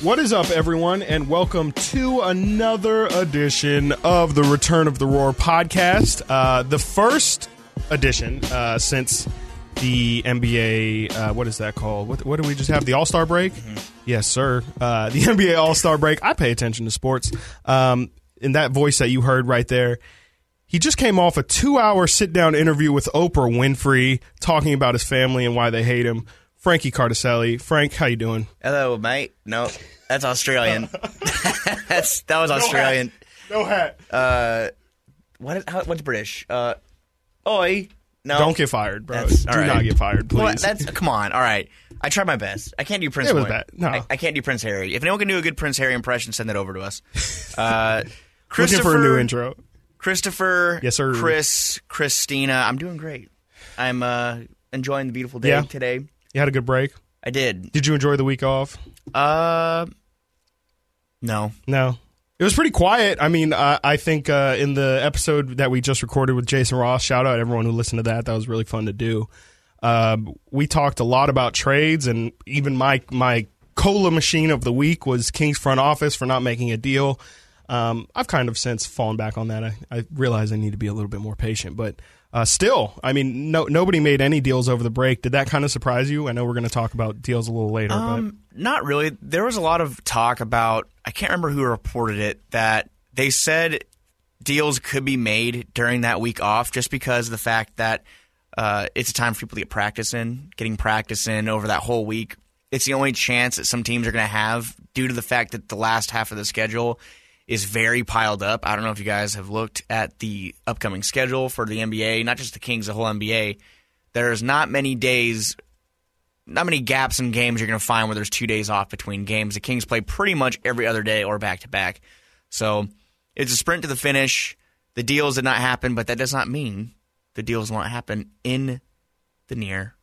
What is up, everyone, and welcome to another edition of the Return of the Roar podcast. Uh, the first edition uh, since the NBA. Uh, what is that called? What, what do we just have? The All Star break? Yes, sir. Uh, the NBA All Star break. I pay attention to sports. Um, in that voice that you heard right there, he just came off a two hour sit down interview with Oprah Winfrey talking about his family and why they hate him. Frankie Cardicelli. Frank, how you doing? Hello, mate. No, that's Australian. that's that was Australian. No hat. Uh, what is how, what's British? Uh, oi. No, Don't get fired, bro. That's- Do all right. not get fired, please. Well, that's come on. All right, I tried my best. I can't do Prince. It was bad. No. I, I can't do Prince Harry. If anyone can do a good Prince Harry impression, send that over to us. Uh, Looking Christopher, for a new intro. Christopher, Yes, sir. Chris, Christina. I'm doing great. I'm uh, enjoying the beautiful day Yeah. today. You had a good break. I did. Did you enjoy the week off? Uh, no. No. It was pretty quiet. I mean, I, I think uh, in the episode that we just recorded with Jason Ross, shout out everyone who listened to that. That was really fun to do. Um, we talked a lot about trades, and even my my cola machine of the week was King's front office for not making a deal. Um, I've kind of since fallen back on that. I, I realize I need to be a little bit more patient, but uh, still, I mean, no nobody made any deals over the break. Did that kind of surprise you? I know we're going to talk about deals a little later, Um, not really. There was a lot of talk about. I can't remember who reported it that they said deals could be made during that week off, just because of the fact that uh, it's a time for people to get practice in, getting practice in over that whole week. It's the only chance that some teams are going to have due to the fact that the last half of the schedule is very piled up. I don't know if you guys have looked at the upcoming schedule for the NBA, not just the Kings, the whole NBA. There's not many days not many gaps in games you're going to find where there's two days off between games. The Kings play pretty much every other day or back to back. So it's a sprint to the finish. The deals did not happen, but that does not mean the deals won't happen in the near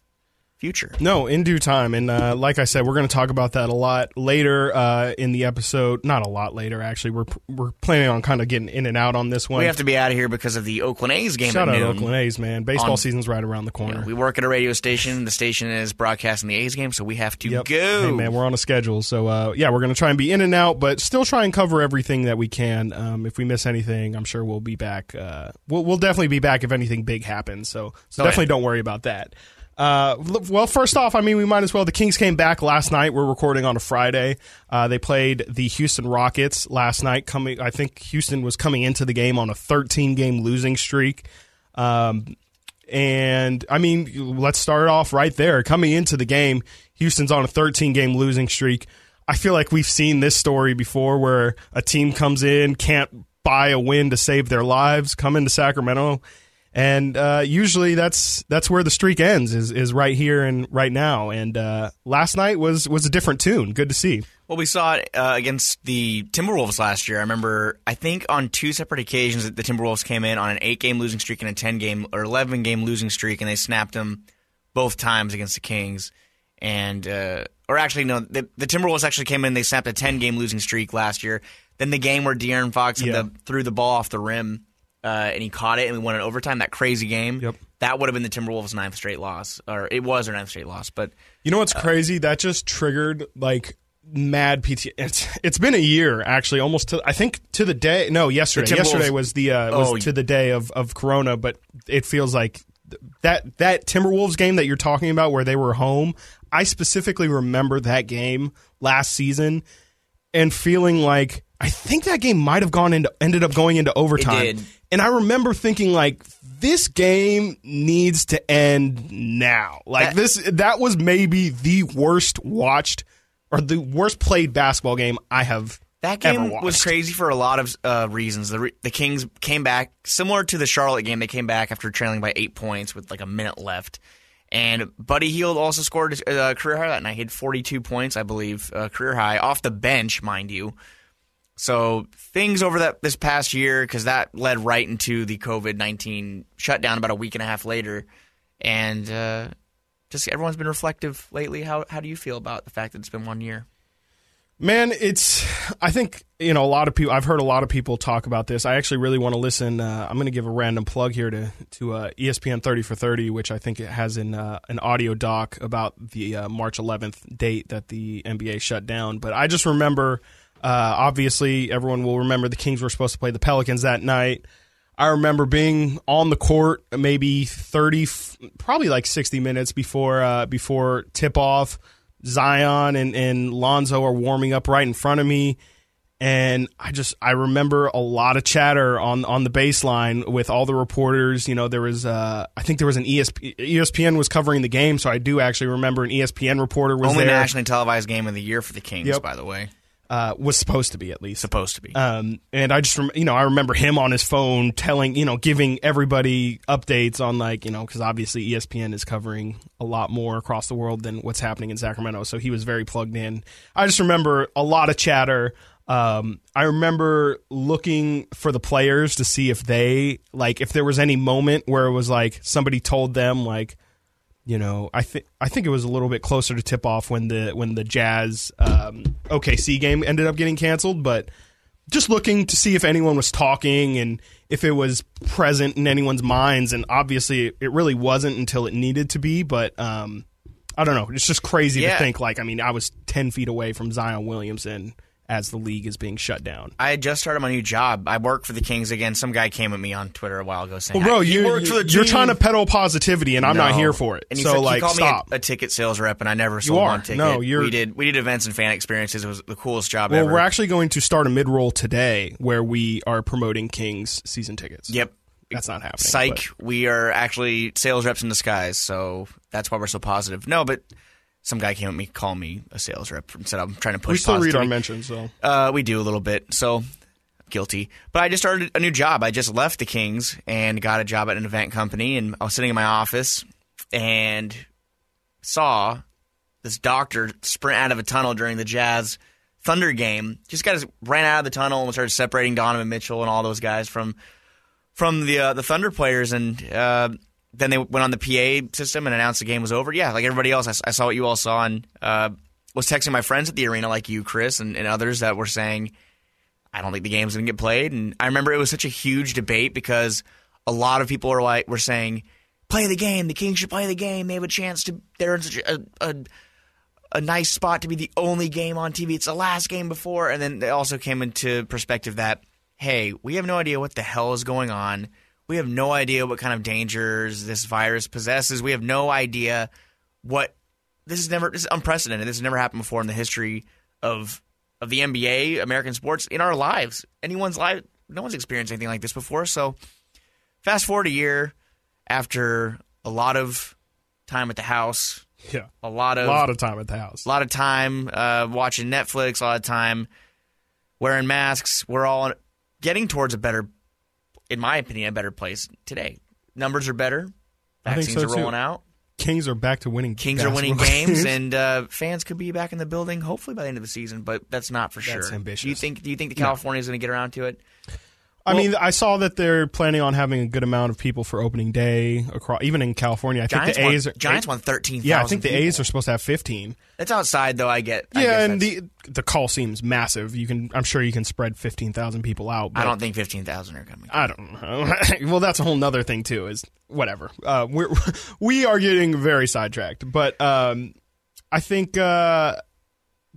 future. No, in due time. And uh, like I said, we're going to talk about that a lot later uh, in the episode. Not a lot later, actually. We're we're planning on kind of getting in and out on this one. We have to be out of here because of the Oakland A's game Shout out noon. Oakland A's, man. Baseball On- season's right around the corner. We work at a radio station. The station is broadcasting the A's game, so we have to Yep. go. Hey, man, we're on a schedule. So, uh, yeah, we're going to try and be in and out, but still try and cover everything that we can. Um, if we miss anything, I'm sure we'll be back. Uh, we'll, we'll definitely be back if anything big happens. So, so Oh, yeah. definitely don't worry about that. Uh, well, first off, I mean, we might as well. The Kings came back last night. We're recording on a Friday. Uh, they played the Houston Rockets last night. Coming, I think Houston was coming into the game on a 13 game losing streak. Um, and I mean, let's start off right there. Coming into the game, Houston's on a 13 game losing streak. I feel like we've seen this story before where a team comes in, can't buy a win to save their lives, come into Sacramento. And uh, usually that's that's where the streak ends is is right here and right now. And uh, last night was was a different tune. Good to see. Well, we saw it uh, against the Timberwolves last year. I remember, I think on two separate occasions, that the Timberwolves came in on an eight-game losing streak and a ten-game or eleven-game losing streak, and they snapped them both times against the Kings. And uh, or actually, no, the, the Timberwolves actually came in. They snapped a ten-game losing streak last year. Then the game where De'Aaron Fox Yeah. the, threw the ball off the rim uh, and he caught it, and we won in overtime. That crazy game. Yep. That would have been the Timberwolves' ninth straight loss, or it was their ninth straight loss. But You know what's crazy? That just triggered like mad PT. It's it's been a year actually, almost to I think to the day. No, yesterday. Yesterday was the uh, was Oh, to the day of of Corona, but it feels like that that Timberwolves game that you're talking about where they were home. I specifically remember that game last season and feeling like I think that game might have gone into ended up going into overtime. did. And I remember thinking like this game needs to end now. Like That- this that was maybe the worst watched or the worst played basketball game I have That game was crazy for a lot of uh, reasons. The, re- the Kings came back similar to the Charlotte game. They came back after trailing by eight points with like a minute left. And Buddy Hield also scored a uh, career high that night. He had 42 points, I believe, uh, career high off the bench, mind you. So things over that this past year, because that led right into the COVID 19 shutdown about a week and a half later, and uh, just everyone's been reflective lately. How how do you feel about the fact that it's been one year? Man, it's. I think you know a lot of people. I've heard a lot of people talk about this. I actually really want to listen. Uh, I'm going to give a random plug here to to uh, ESPN 30 for 30, which I think it has in uh, an audio doc about the uh, March 11th date that the NBA shut down. But I just remember, uh, obviously, everyone will remember the Kings were supposed to play the Pelicans that night. I remember being on the court maybe 30, probably like 60 minutes before uh, before tip off Zion and, and Lonzo are warming up right in front of me. And I just I remember a lot of chatter on on the baseline with all the reporters. You know, there was uh, I think there was an ESP, ESPN was covering the game, so I do actually remember an ESPN reporter was Only there. nationally televised game of the year for the Kings, Yep. by the way. Uh, was supposed to be at least. Supposed to be. Um, and I just, rem- you know, I remember him on his phone telling, you know, giving everybody updates on like, you know, because obviously ESPN is covering a lot more across the world than what's happening in Sacramento. So he was very plugged in. I just remember a lot of chatter. Um, I remember looking for the players to see if they, like, if there was any moment where it was like somebody told them, like, you know, I think I think it was a little bit closer to tip off when the when the Jazz um, OKC game ended up getting canceled, but just looking to see if anyone was talking and if it was present in anyone's minds, and obviously it really wasn't until it needed to be. But um, I don't know, it's just crazy Yeah. to think like I mean I was ten feet away from Zion Williamson as the league is being shut down. I had just started my new job. I work for the Kings again. Some guy came at me on Twitter a while ago saying, Well, bro, "He you, worked for the you're team." trying to peddle positivity, and I'm not here for it. And he, so said- he like, called stop. me a, a ticket sales rep, and I never sold are. one ticket. No, you're- we did we did events and fan experiences. It was the coolest job ever. Well, ever. we're actually going to start a mid roll today where we are promoting Kings season tickets. yep. That's not happening. Psych. but- We are actually sales reps in disguise, so that's why we're so positive. No, but some guy came at me, called me a sales rep, and said I'm trying to push. We still read our mentions, so Uh, we do a little bit, so guilty. But I just started a new job. I just left the Kings and got a job at an event company, and I was sitting in my office and saw this doctor sprint out of a tunnel during the Jazz Thunder game. Just guys ran out of the tunnel and started separating Donovan Mitchell and all those guys from from the uh, the Thunder players, and uh, then they went on the PA system and announced the game was over. Yeah, like everybody else, I saw what you all saw and uh, was texting my friends at the arena, like you, Chris, and, and others that were saying, "I don't think the game's going to get played." And I remember it was such a huge debate because a lot of people were like, were saying, "Play the game. The Kings should play the game. They have a chance to. They're in such a." a a nice spot to be the only game on TV. It's the last game before. And then they also came into perspective that, hey, we have no idea what the hell is going on. We have no idea what kind of dangers this virus possesses. We have no idea what this is never this is unprecedented. This has never happened before in the history of of the NBA, American sports, in our lives. Anyone's life no one's experienced anything like this before. So fast forward a year after a lot of time at the house, yeah, a lot a of lot of time at the house. a lot of time uh, watching Netflix, a lot of time wearing masks. We're all getting towards a better, in my opinion, a better place today. Numbers are better. Vaccines so, are rolling too. out. Kings are back to winning. Kings are winning basketball games, and uh, fans could be back in the building hopefully by the end of the season. But that's not for That's sure. ambitious. Do you think? Do you think the California is going to get around to it? I mean, I saw that they're planning on having a good amount of people for opening day across, even in California. I Giants think the won, A's are Giants won thirteen. Yeah, I think the A's are supposed to have fifteen. It's outside though. I get. I yeah, and the the call seems massive. You can, I'm sure you can spread fifteen thousand people out. I don't think fifteen thousand are coming. I don't know. well, that's a whole nother thing too. Is whatever. Uh, we're we are getting very sidetracked, but um, I think uh,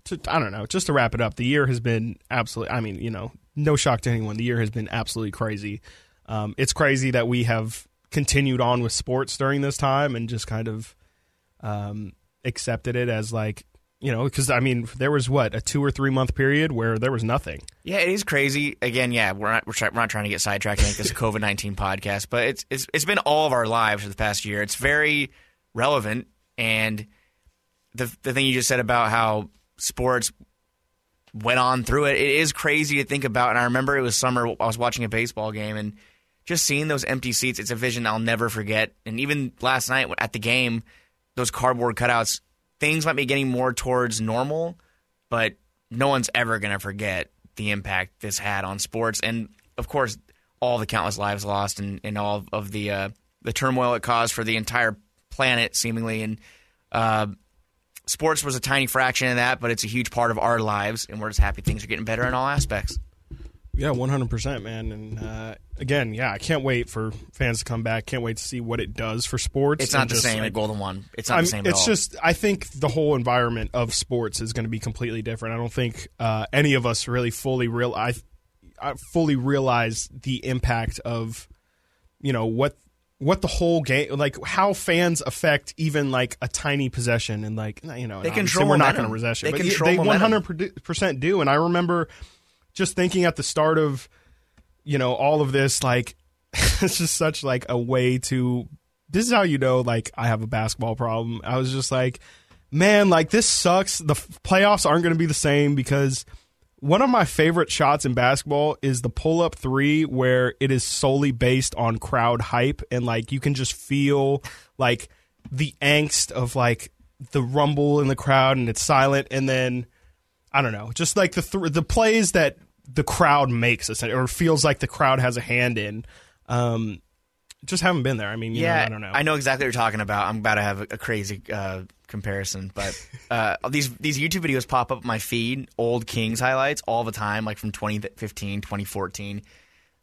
to, I don't know. Just to wrap it up, the year has been absolutely. I mean, you know, no shock to anyone. The year has been absolutely crazy. Um, it's crazy that we have continued on with sports during this time and just kind of um, accepted it as like you know because I mean there was what a two or three month period where there was nothing. Yeah, it is crazy. Again, yeah, we're not we're, try, we're not trying to get sidetracked and make this a COVID nineteen podcast, but it's it's it's been all of our lives for the past year. It's very relevant, and the the thing you just said about how sports went on through it, it is crazy to think about. And I remember it was summer. I was watching a baseball game and just seeing those empty seats. It's a vision I'll never forget. And even last night at the game, those cardboard cutouts. Things might be getting more towards normal, but no one's ever going to forget the impact this had on sports, and of course, all the countless lives lost, and, and all of the uh, the turmoil it caused for the entire planet, seemingly. And uh, sports was a tiny fraction of that, but it's a huge part of our lives, and we're just happy things are getting better in all aspects. Yeah, one hundred percent, man. And uh, again, yeah, I can't wait for fans to come back. Can't wait to see what it does for sports. It's not the just, same like, at Golden One. It's not I'm- the same. it's at all. just I think the whole environment of sports is going to be completely different. I don't think uh, any of us really fully real I, I fully realize the impact of you know what what the whole game like how fans affect even like a tiny possession and like you know They control we're not going to possession They but control they 100% do and I remember just thinking at the start of you know all of this like it's just such like a way to this is how you know like I have a basketball problem. I was just like, man, like this sucks. The f- playoffs aren't going to be the same because one of my favorite shots in basketball is the pull up three where it is solely based on crowd hype and like you can just feel like the angst of like the rumble in the crowd and it's silent and then I don't know, just like the th- the plays that the crowd makes or feels like the crowd has a hand in. Um, just haven't been there. I mean, you know, yeah, I don't know. I know exactly what you're talking about. I'm about to have a, a crazy uh, comparison, but uh, these these YouTube videos pop up my feed, old Kings highlights all the time, like from 2015, 2014.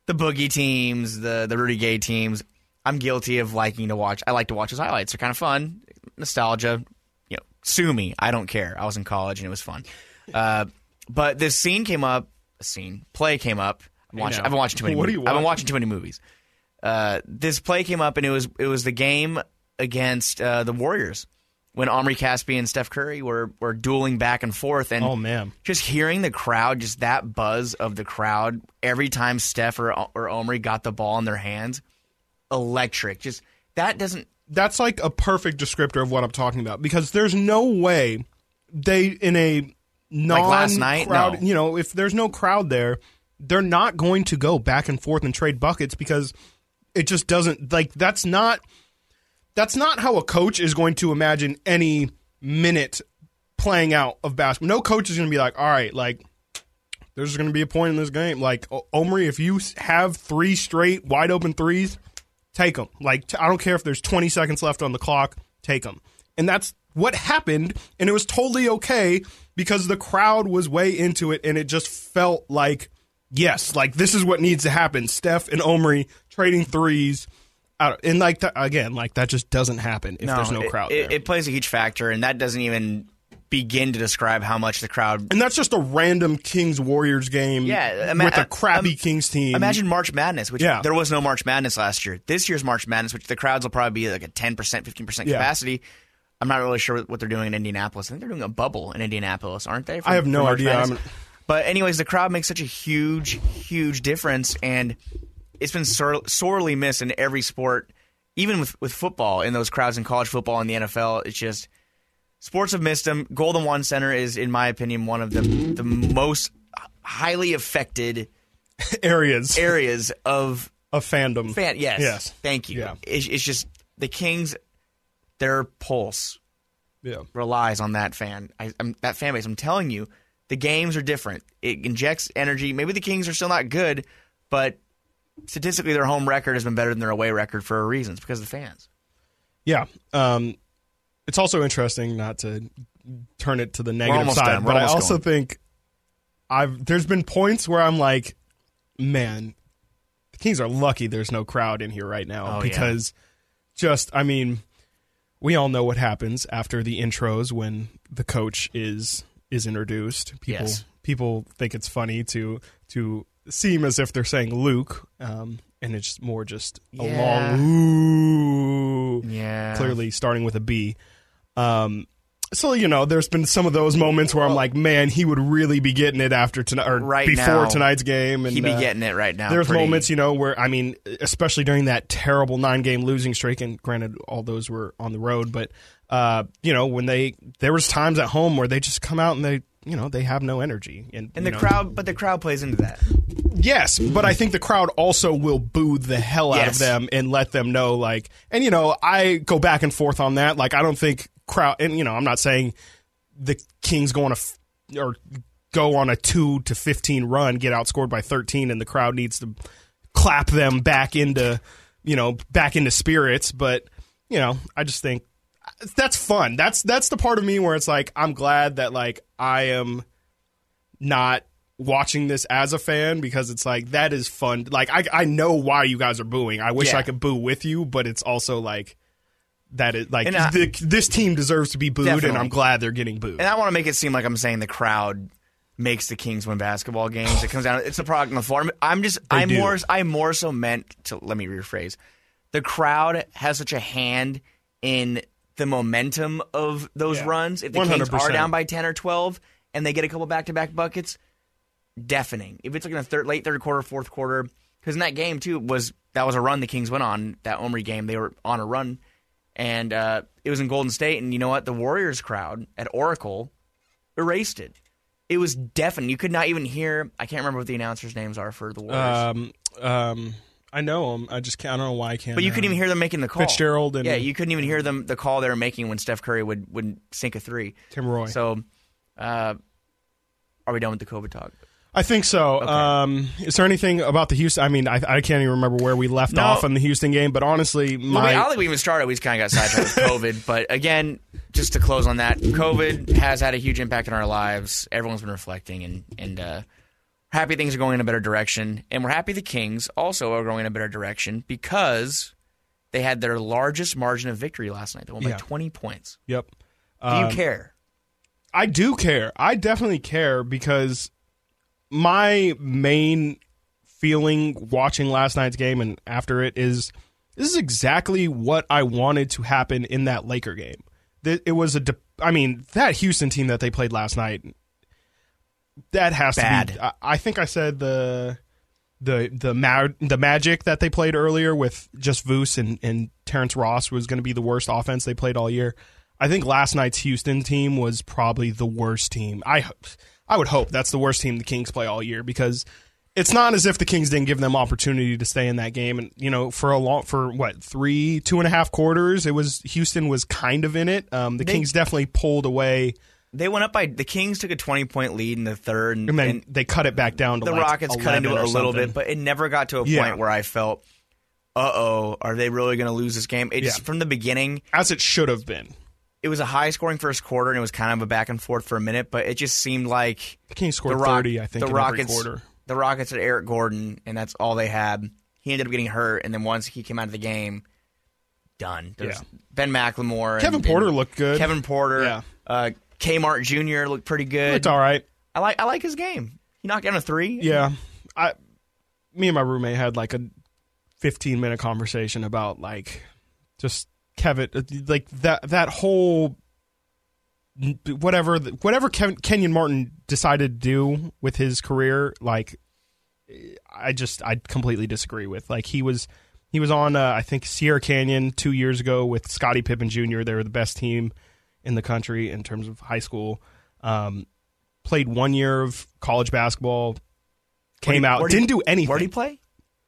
The Boogie teams, the the Rudy Gay teams. I'm guilty of liking to watch. I like to watch his highlights. They're kind of fun, nostalgia. You know, sue me. I don't care. I was in college and it was fun. Uh, but this scene came up. A scene play came up. I'm watching, I've been watching too many. What movies. I've been watching too many movies uh, this play came up and it was it was the game against uh, the Warriors when Omri Caspi and Steph Curry were were dueling back and forth and oh man, just hearing the crowd, just that buzz of the crowd every time Steph or or Omri got the ball in their hands, electric. Just that doesn't that's like a perfect descriptor of what I'm talking about because there's no way they in a non last night? crowd, No. you know, if there's no crowd there, they're not going to go back and forth and trade buckets because it just doesn't like that's not that's not how a coach is going to imagine any minute playing out of basketball. No coach is going to be like, "All right, like there's going to be a point in this game like Omri if you have three straight wide open threes, take them. Like I don't care if there's 20 seconds left on the clock, take them. And that's what happened, and it was totally okay because the crowd was way into it, and it just felt like yes, like this is what needs to happen. Steph and Omri trading threes. Out, and like that again, like that just doesn't happen if there's no it- crowd It, it plays a huge factor, and that doesn't even begin to describe how much the crowd. and that's just a random Kings Warriors game Yeah, ima- with a crappy um, Kings team. Imagine March Madness, which Yeah. there was no March Madness last year. This year's March Madness, which the crowds will probably be like a ten percent, fifteen percent capacity. I'm not really sure what they're doing in Indianapolis. I think they're doing a bubble in Indianapolis, aren't they? for- I have no idea. But anyways, the crowd makes such a huge, huge difference, and it's been sor- sorely missed in every sport, even with with football. In those crowds in college football and the NFL, it's just sports have missed them. Golden One Center is, in my opinion, one of the the most highly affected areas areas of of fandom. fan. Yes, Yes. Thank you. Yeah. It's, it's just the Kings. Their pulse Yeah. relies on that fan. I, I'm, that fan base. I'm telling you, the games are different. It injects energy. Maybe the Kings are still not good, but statistically, their home record has been better than their away record for a reason. It's because of the fans. Yeah. Um, it's also interesting not to turn it to the negative side, but I also going. think I've there's been points where I'm like, man, the Kings are lucky there's no crowd in here right now Oh, yeah. because just I mean, we all know what happens after the intros when the coach is is introduced. People Yes. people think it's funny to to seem as if they're saying Luke, um, and it's more just a Yeah. long ooh Yeah. clearly starting with a B. Um, so you know, there's been some of those moments where I'm like, man, he would really be getting it after tonight or Right before now, tonight's game. And He'd be uh, getting it right now. There's pretty- moments, you know, where I mean, especially during that terrible nine game losing streak, and granted, all those were on the road, but uh, you know, when they there was times at home where they just come out and they, you know, they have no energy, and and the know, crowd, but the crowd plays into that. Yes, but I think the crowd also will boo the hell out Yes. of them and let them know, like, and you know, I go back and forth on that. Like, I don't think crowd, and you know, I'm not saying the Kings go on a f- or go on a two to fifteen run, get outscored by thirteen, and the crowd needs to clap them back into, you know, back into spirits. But you know, I just think uh, that's fun. That's that's the part of me where it's like I'm glad that like I am not watching this as a fan because it's like that is fun. Like I I know why you guys are booing. I wish Yeah. I could boo with you, but it's also like that is like I- the, this team deserves to be booed, and I'm glad they're getting booed. And I want to make it seem like I'm saying the crowd makes the Kings win basketball games. It comes down. It's a product on the floor. I'm- just. Do. more. I more so meant to. Let me rephrase. The crowd has such a hand in the momentum of those Yeah. runs. If the Kings 100%. are down by ten or twelve and they get a couple back to back buckets, deafening. If it's like in the third, late third quarter, fourth quarter, because in that game too was that was a run the Kings went on that Omri game. They were on a run, and uh, it was in Golden State. And you know what? The Warriors crowd at Oracle erased it. It was deafening. You could not even hear. I can't remember what the announcers' names are for the Warriors. um um I know him. I just can't, I don't know why I can't. but you couldn't even hear them making the call. Fitzgerald and- yeah, you couldn't even hear them the call they were making when Steph Curry would would sink a three. Tim Roye. So, uh, are we done with the COVID talk? I think so. Um, is there anything about the Houston? I mean, I, I can't even remember where we left No. off on the Houston game, but honestly, Well, my we, I don't think we even started. We just kind of got sidetracked with COVID. But again, just to close on that, COVID has had a huge impact on our lives. Everyone's been reflecting, and and uh, happy things are going in a better direction. And we're happy the Kings also are going in a better direction because they had their largest margin of victory last night. They won Yeah. by 20 points. yep. Do Um, you care? I do care. I definitely care because my main feeling watching last night's game and after it is this is exactly what I wanted to happen in that Laker game. It was a, de- I mean, that Houston team that they played last night, that has to be. I, think I said the the the ma- the magic that they played earlier with just Vooch and and Terrence Ross was going to be the worst offense they played all year. I think last night's Houston team was probably the worst team. I I would hope that's the worst team the Kings play all year because it's not as if the Kings didn't give them opportunity to stay in that game. And you know, for a long for what three two and a half quarters, it was Houston was kind of in it. Um, the They- Kings definitely pulled away, They went up by the Kings took a 20 point lead in the third, and, and then and they cut it back down to the like Rockets cut into it a little bit, but it never got to a Yeah. point where I felt, uh oh, are they really going to lose this game? It just Yeah. from the beginning. as it should have been. It was a high scoring first quarter and it was kind of a back and forth for a minute, but it just seemed like The Kings scored the Rock- thirty, I think, the in Rockets, every quarter. The Rockets had Eric Gordon, and that's all they had. He ended up getting hurt, and then once he came out of the game, done. There's Yeah. Ben McLemore, Kevin and, Porter and looked good. Kevin Porter, Yeah. uh, Kmart Jr. looked pretty good. Looked all right. I like I like his game. He knocked down a three. Yeah, I, me and my roommate had like a fifteen minute conversation about like just Kevin, like that that whole whatever whatever Kevin, Kenyon Martin decided to do with his career. Like, I just I completely disagree with. Like he was he was on uh, I think Sierra Canyon two years ago with Scottie Pippen Jr. They were the best team in the country in terms of high school. Um, played one year of college basketball, came Where'd out, he- didn't do anything. Where'd he play?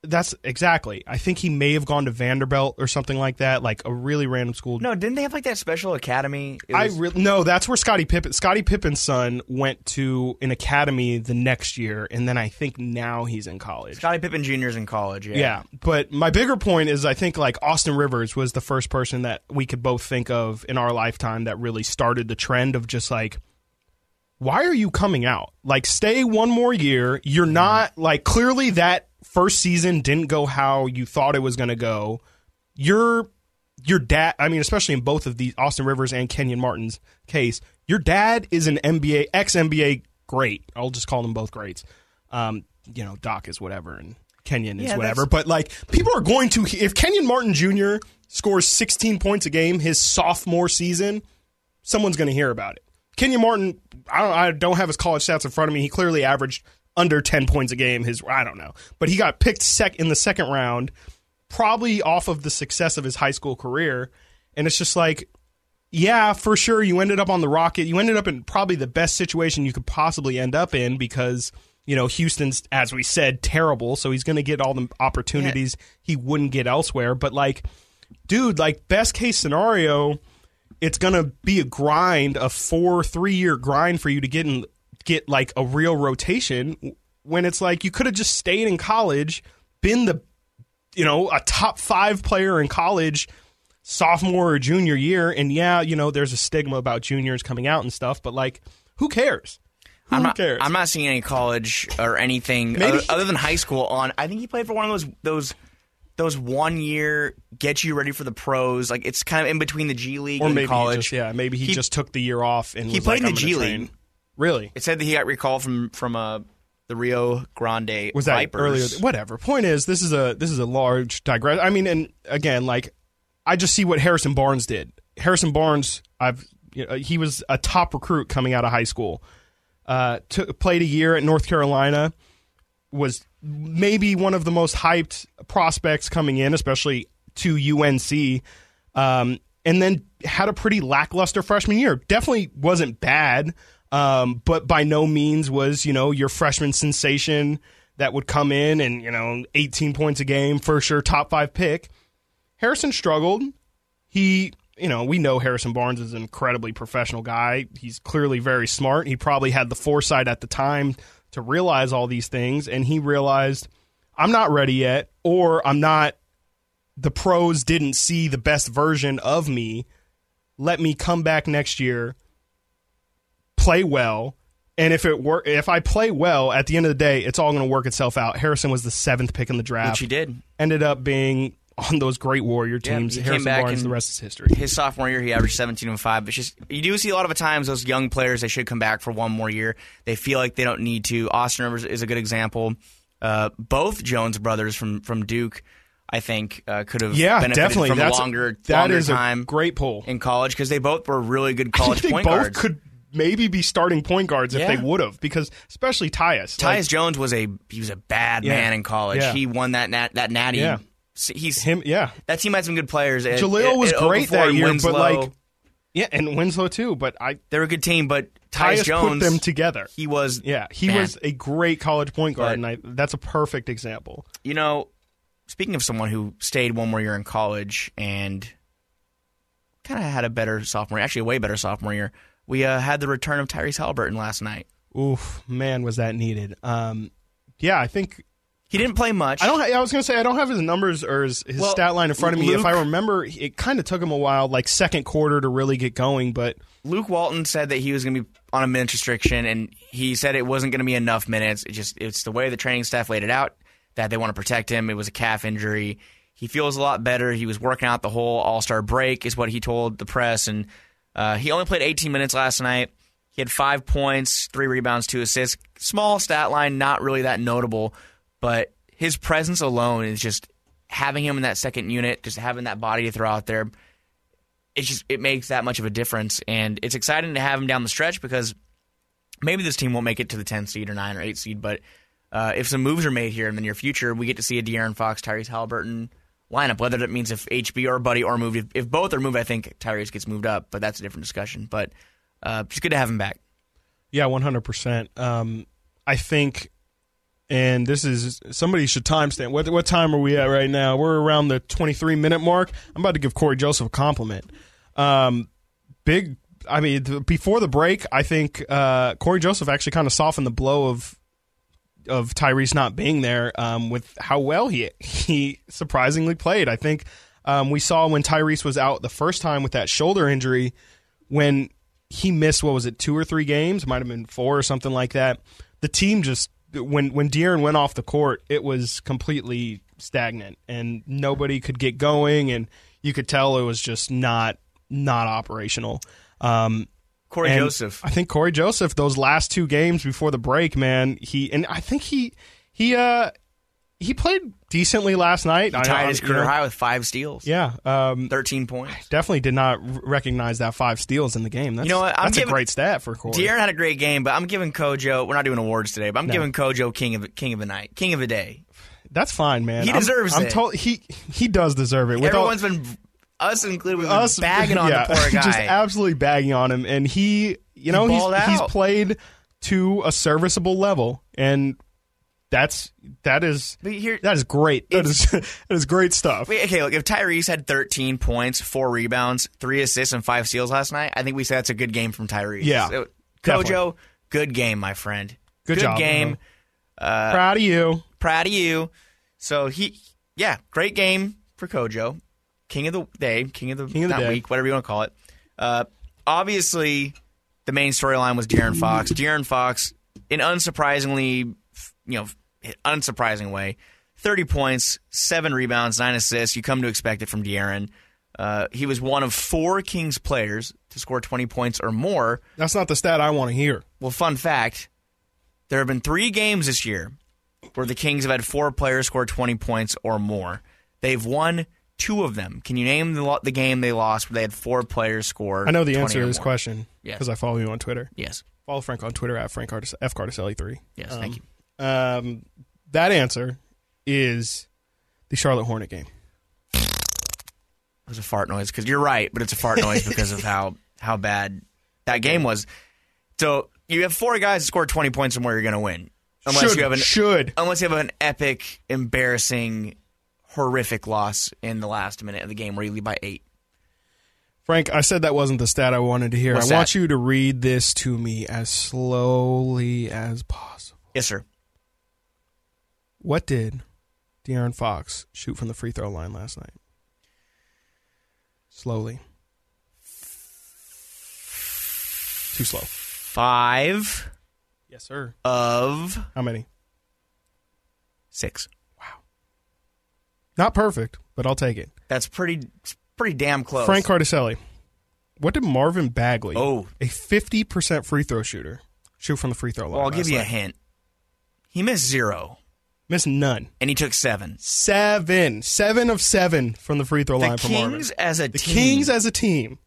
That's exactly. I think he may have gone to Vanderbilt or something like that, like a really random school. No, didn't they have like that special academy? It I was- re- no, that's where Scottie Pippen. Scottie Pippen's son went to an academy the next year, and then I think now he's in college. Scottie Pippen Jr. is in college. Yeah. Yeah, but my bigger point is I think like Austin Rivers was the first person that we could both think of in our lifetime that really started the trend of just like why are you coming out? Like stay one more year. You're mm-hmm. not like clearly that first season didn't go how you thought it was going to go. Your your dad, I mean especially in both of these Austin Rivers and Kenyon Martin's case, your dad is an NBA ex NBA great. I'll just call them both greats. Um, you know, Doc is whatever and Kenyon is Yeah, whatever. But like people are going to if Kenyon Martin Jr. scores 16 points a game his sophomore season, someone's going to hear about it. Kenyon Martin, I don't, I don't have his college stats in front of me. He clearly averaged under 10 points a game. His I don't know, but he got picked sec in the second round, probably off of the success of his high school career. And it's just like, yeah, for sure, you ended up on the Rocket. You ended up in probably the best situation you could possibly end up in because you know Houston's, as we said, terrible. So he's going to get all the opportunities he wouldn't get elsewhere. But like, dude, like best case scenario it's gonna be a grind, a four, three year grind for you to get in, get like a real rotation. When it's like you could have just stayed in college, been the, you know, a top five player in college, sophomore or junior year. And yeah, you know, there's a stigma about juniors coming out and stuff, but like, who cares? Who I'm not, cares? I'm not seeing any college or anything Maybe- other, other than high school on. I think he played for one of those those those one year get you ready for the pros. Like it's kind of in between the G League or and maybe college. he just, yeah, maybe he, He- just took the year off and he was played like, in the "I'm G League. train." Really? It said that he got recalled from from uh, the Rio Grande was that Vipers. earlier? Whatever. Point is, this is a this is a large digress. I mean, and again, like I just see what Harrison Barnes did. Harrison Barnes, I've you know, he was a top recruit coming out of high school. Uh, took, played a year at North Carolina. Was maybe one of the most hyped prospects coming in, especially to UNC. Um, and then had a pretty lackluster freshman year. Definitely wasn't bad, um, but by no means was you know your freshman sensation that would come in and you know 18 points a game for sure, top five pick. Harrison struggled. He, you know, we know Harrison Barnes is an incredibly professional guy. He's clearly very smart. He probably had the foresight at the time to realize all these things, and he realized I'm not ready yet, or I'm not the pros didn't see the best version of me. Let me come back next year, play well, and if it work, if I play well, at the end of the day, it's all going to work itself out. Harrison was the seventh pick in the draft. which he did. Ended up being on those great Warrior Yeah, teams. he came Harrison back Barnes, and- the rest is history. His sophomore year, he averaged 17 and five. It's just you do see a lot of times those young players they should come back for one more year. They feel like they don't need to. Austin Rivers is a good example. Uh, both Jones brothers from from Duke, I think, uh, could have Yeah, benefited definitely. from That's a longer that longer is time a great pull. in college because they both were really good college I think point both guards. could maybe be starting point guards if Yeah. they would have, because especially Tyus. Tyus Like, Jones was a he was a bad Yeah. man in college. Yeah. He won that nat, that natty. Yeah. He's him, yeah, that team had some good players. It- Jahlil it- was it- great Okafor that year, Winslow, but like, yeah, and Winslow too. But I they're a good team. But Tyus, Tyus Jones, put them together. he was Yeah, he Man. was a great college point guard, But- and I, that's a perfect example. You know, speaking of someone who stayed one more year in college and kind of had a better sophomore, actually a way better sophomore year, we uh, had the return of Tyrese Halliburton last night. Oof, man, was that needed? Um, yeah, I think He didn't play much. I don't. I was gonna say I don't have his numbers or his, his Well, stat line in front of me. If I remember, it kind of took him a while, like second quarter, to really get going. But Luke Walton said that he was going to be on a minutes restriction, and he said it wasn't going to be enough minutes. It just it's the way the training staff laid it out that they want to protect him. It was a calf injury. He feels a lot better. He was working out the whole All Star break, is what he told the press, and uh, he only played 18 minutes last night. He had five points, three rebounds, two assists. Small stat line, not really that notable, but his presence alone is just having him in that second unit, just having that body to throw out there It just it makes that much of a difference, and it's exciting to have him down the stretch because maybe this team won't make it to the 10 seed or 9 or 8 seed, but uh, if some moves are made here in the near future, we get to see a De'Aaron Fox, Tyrese Halliburton lineup. Whether that means if HB or Buddy are moved, if, if both are moved, I think Tyrese gets moved up, but that's a different discussion. But uh, just good to have him back. yeah, one hundred percent. Um, I think, and this is somebody should timestamp. What what time are we at right now? We're around the twenty three minute mark. I'm about to give Cory Joseph a compliment. Um, big. I mean, th- before the break, I think uh, Cory Joseph actually kind of softened the blow of of Tyrese not being there um, with how well he he surprisingly played. I think um, we saw when Tyrese was out the first time with that shoulder injury, when he missed what was it two or three games, might have been four or something like that. The team just when when De'Aaron went off the court, it was completely stagnant and nobody could get going, and you could tell it was just not not operational. Um, Cory and Joseph. I think Cory Joseph, those last two games before the break, man, he and I think he he uh he played decently last night. I- Tied his you career know, high with five steals, Yeah, um, 13 points. definitely did not recognize that five steals in the game. That's, You know what? I'm that's giving- a great stat for Cory. De'Aaron had a great game, but I'm giving Kojo. We're not doing awards today, but I'm giving Kojo king of king of the night, king of the day. That's fine, man. He I'm- deserves I'm, it. told he he does deserve it. With all- Everyone's been us included. Been us bagging on yeah, the poor guy. just absolutely bagging on him, and he, you know, he's he's played to a serviceable level, and that's that is here- that is great. That is that is great stuff. Wait, okay, look, if Tyrese had 13 points, four rebounds, three assists, and five steals last night, I think we say that's a good game from Tyrese. Yeah, So. Kojo, good game, my friend. Good job, game. Mm-hmm. Uh, proud of you. Proud of you. So he, yeah, great game for Kojo. King of the day, king of the, King of the week, whatever you want to call it. Uh, obviously, the main storyline was De'Aaron Fox. De'Aaron Fox, in unsurprisingly, you know, unsurprising way, thirty points, seven rebounds, nine assists. You come to expect it from De'Aaron. Uh, he was one of four Kings players to score twenty points or more. That's not the stat I want to hear. Well, fun fact: there have been three games this year where the Kings have had four players score twenty points or more. They've won two of them. Can you name the, the game they lost where they had four players score? I know the answer to this more? question because I follow you on Twitter. Yes, Follow Frank on Twitter at Frank Cartis- F Carticelli three. yes. thank you. Um, that answer is the Charlotte Hornet game. It was a fart noise because you're right, but it's a fart noise because of how how bad that game was. So you have four guys that score twenty points or more, you're going to win, unless should you have an should unless you have an epic, embarrassing, horrific loss in the last minute of the game where you lead by eight. Frank, I said that wasn't the stat I wanted to hear. What's I want you to read this to me as slowly as possible. Yes, sir. What did De'Aaron Fox shoot from the free throw line last night? Slowly. Too slow. Five Yes, sir. of How many? six. Not perfect, but I'll take it. That's pretty pretty damn close. Frank Carticelli. What did Marvin Bagley, Oh. a 50% free throw shooter, shoot from the free throw line? well, I'll give you a hint. He missed zero, Missed none. and he took seven. Seven. Seven of seven from the free throw The line for Marvin. Kings as a The team. Kings as a team.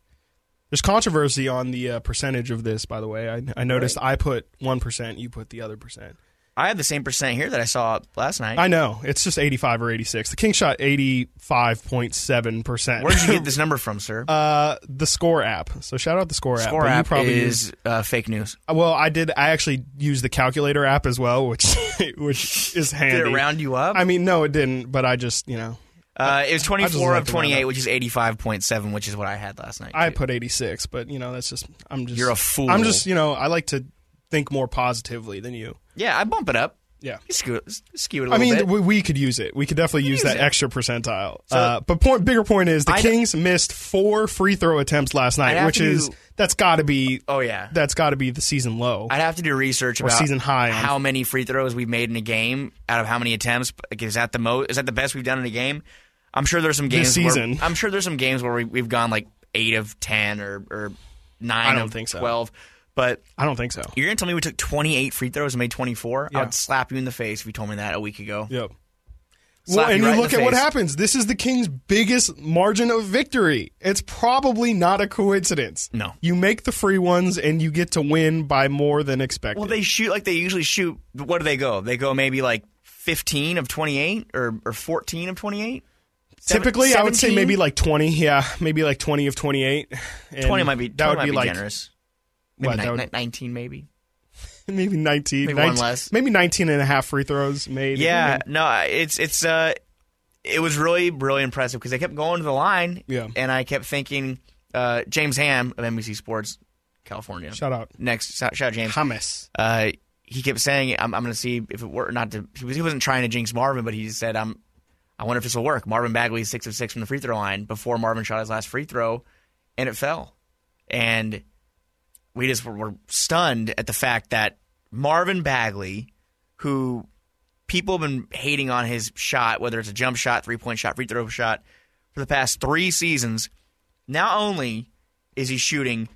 There's controversy on the uh, percentage of this, by the way. I, I noticed I put 1%, you put the other percent. I have the same percent here that I saw last night. I know. It's just 85 or 86. The king shot 85.7%. Where did you get this number from, sir? uh, the Score app. So shout out the Score, app. Score you app probably is uh, fake news. well, I did. I actually used the calculator app as well, which which is handy. Did it round you up? I mean, no, it didn't. But I just, you know, uh, it was 24 of 28, which is 85.7, which is what I had last night. I put 86. But you know, that's just. I'm just. You're a fool. I'm just. You know, I like to think more positively than you. yeah, I bump it up. Yeah. You skew it, skew it a I little mean, bit. we, we could use it. We could definitely use use that it. extra percentile. uh, but point, bigger point is the I- Kings missed four free throw attempts last night, which is do- that's got to be oh yeah, that's got to be the season low. I'd have to do research about season high on- how many free throws we've made in a game out of how many attempts. Like, is that the most? Is that the best we've done in a game? I'm sure there's some games. where- season. I'm sure there's some games where we, we've gone like eight of ten or, or nine I don't of think so. twelve. But I don't think so. you're gonna tell me we took 28 free throws and made 24? Yeah. I would slap you in the face if you told me that a week ago. Yep. Slap well, and you you right in look at what happens. This is the Kings' biggest margin of victory. It's probably not a coincidence. No. You make the free ones and you get to win by more than expected. Well, they shoot like they usually shoot. What do they go? They go maybe like 15 of 28 or, or 14 of 28? Typically, I would say maybe like 20. Yeah, maybe like 20 of 28. And 20 might be, 20 that would be be like generous. Maybe what, ni- would- 19 maybe. maybe 19. Maybe one 19 less. Maybe 19 and a half free throws made. Yeah, no, it's it's uh, it was really really impressive because I kept going to the line, Yeah. and I kept thinking, uh, James Ham of NBC Sports, California. Shout out. Next, shout, shout out James. Hummus. Uh, he kept saying, "I'm, I'm going to see if it worked." Not to he, was, he wasn't trying to jinx Marvin, but he said, "I'm, I wonder if this will work." Marvin Bagley six of six from the free throw line before Marvin shot his last free throw, and it fell, and we just were, were stunned at the fact that Marvin Bagley, who people have been hating on his shot, whether it's a jump shot, three point shot, free throw shot, for the past three seasons, not only is he shooting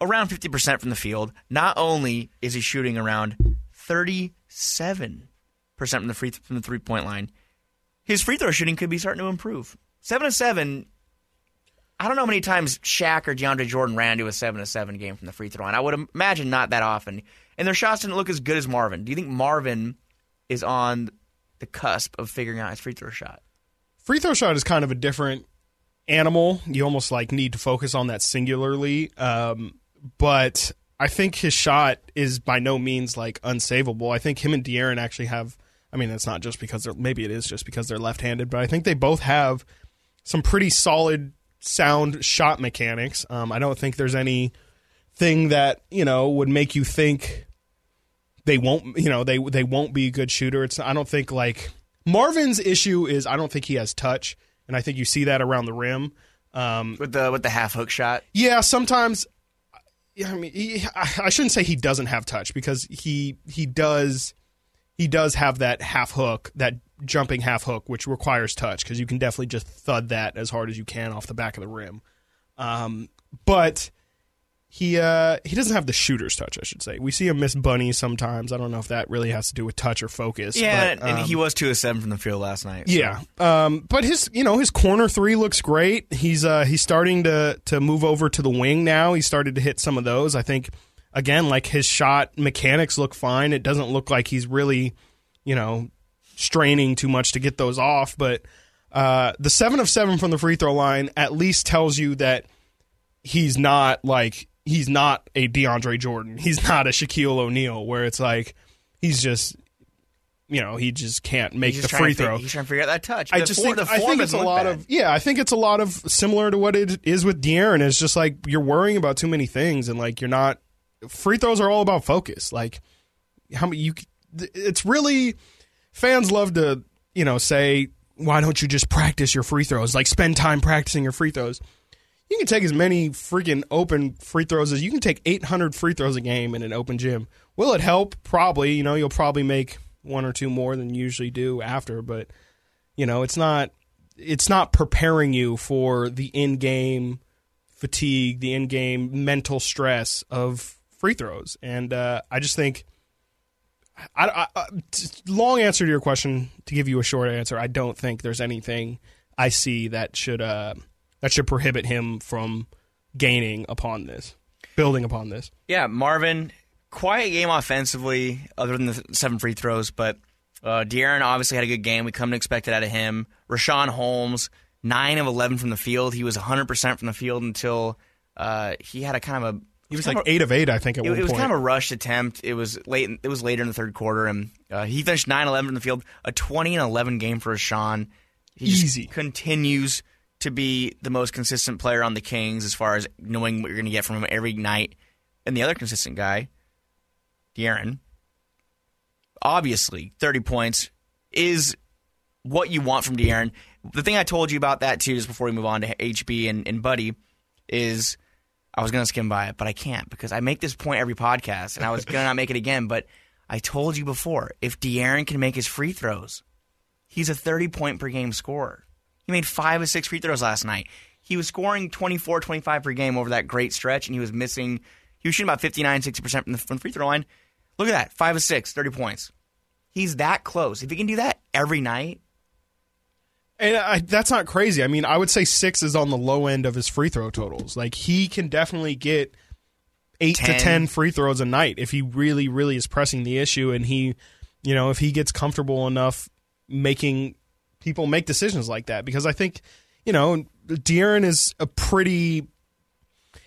around 50% from the field, not only is he shooting around 37% from the free from the three point line, his free throw shooting could be starting to improve. Seven to seven. I don't know how many times Shaq or DeAndre Jordan ran to a seven to seven game from the free throw line. I would imagine not that often. And their shots didn't look as good as Marvin. Do you think Marvin is on the cusp of figuring out his free throw shot? Free throw shot is kind of a different animal. You almost like need to focus on that singularly. Um, but I think his shot is by no means like unsavable. I think him and De'Aaron actually have. I mean, it's not just because they're maybe it is just because they're left-handed, but I think they both have some pretty solid, sound shot mechanics. Um, I don't think there's any thing that you know would make you think they won't. You know, they they won't be a good shooter. It's I don't think like Marvin's issue is I don't think he has touch. and I think you see that around the rim. Um, with the with the half hook shot. yeah, sometimes. Yeah, I mean, he, I I shouldn't say he doesn't have touch because he he does he does have that half hook, that jumping half hook, which requires touch because you can definitely just thud that as hard as you can off the back of the rim. Um, but he uh, he doesn't have the shooter's touch, I should say. We see him miss bunnies sometimes. I don't know if that really has to do with touch or focus. Yeah, but, and um, he was two of seven from the field last night. so- yeah, um, but his you know his corner three looks great. He's uh, he's starting to to move over to the wing now. He started to hit some of those. I think again, like his shot mechanics look fine. It doesn't look like he's really you know straining too much to get those off. But uh, the seven of seven from the free throw line at least tells you that he's not like he's not a DeAndre Jordan. He's not a Shaquille O'Neal where it's like he's just you know he just can't make the free throw. he's trying to figure out that touch. I The just for- think the I think it's a lot bad. of yeah. I think it's a lot of similar to what it is with De'Aaron. It's just like you're worrying about too many things, and like you're not. Free throws are all about focus. Like how many you. It's really fans love to you know say why don't you just practice your free throws? Like spend time practicing your free throws. You can take as many freaking open free throws as you can take 800 free throws a game in an open gym. Will it help? Probably. You know, you'll probably make one or two more than you usually do after, but you know, it's not it's not preparing you for the in-game fatigue, the in-game mental stress of free throws. And uh, I just think I, t- long answer to your question to give you a short answer. I don't think there's anything I see that should uh, that should prohibit him from gaining upon this, building upon this. Yeah, Marvin, quiet game offensively, other than the seven free throws, but uh, De'Aaron obviously had a good game. We come to expect it out of him. Richaun Holmes, nine of eleven from the field. He was 100 percent from the field until uh, he had a kind of a. He was kind like a- eight of eight, I think, at It, one it was point. kind of a rushed attempt. It was late. It was later in the third quarter, and uh, he finished 9-11 from the field. A twenty and eleven game for. He just Easy. continues to be the most consistent player on the Kings as far as knowing what you're going to get from him every night. And the other consistent guy, De'Aaron, obviously 30 points is what you want from De'Aaron. The thing I told you about that too, just before we move on to HB and, and Buddy, is I was going to skim by it, but I can't because I make this point every podcast, and I was going to not make it again. But I told you before, if De'Aaron can make his free throws, he's a 30 point per game scorer. He made five of six free throws last night. He was scoring 24, 25 per game over that great stretch, and he was missing. He was shooting about 59, 60% from the, from the free throw line. Look at that. Five of six, 30 points. He's that close. If he can do that every night, And I, that's not crazy. I mean, I would say six is on the low end of his free throw totals. Like he can definitely get eight to Ten. ten free throws a night if he really, really is pressing the issue, and he, you know, if he gets comfortable enough making people make decisions like that. Because I think, you know, De'Aaron is a pretty.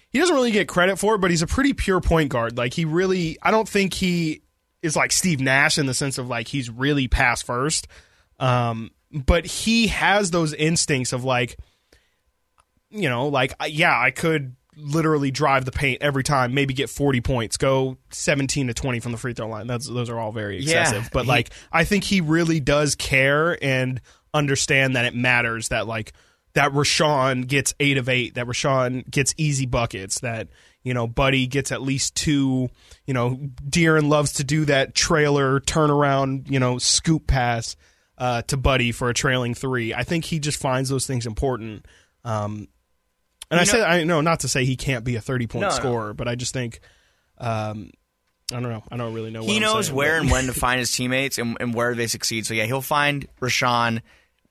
He doesn't really get credit for it, but he's a pretty pure point guard. Like he really, I don't think he is like Steve Nash in the sense of like he's really pass first. Um, but he has those instincts of like, you know, like yeah, I could literally drive the paint every time, maybe get 40 points, go 17 to 20 from the free throw line. That's those are all very Yeah, excessive, but he- like I think he really does care and understand that it matters that like that Richaun gets 8 of 8, that Richaun gets easy buckets, that you know, Buddy gets at least two. You know, De'Aaron loves to do that trailer turnaround, you know, scoop pass uh, to Buddy for a trailing three. I think he just finds those things important. Um, and I know- say, I know not to say he can't be a thirty point No, no. scorer, but I just think, um, I don't know. I don't really know. What he I'm knows saying, where but- and when to find his teammates and, and where they succeed. So yeah, he'll find Richaun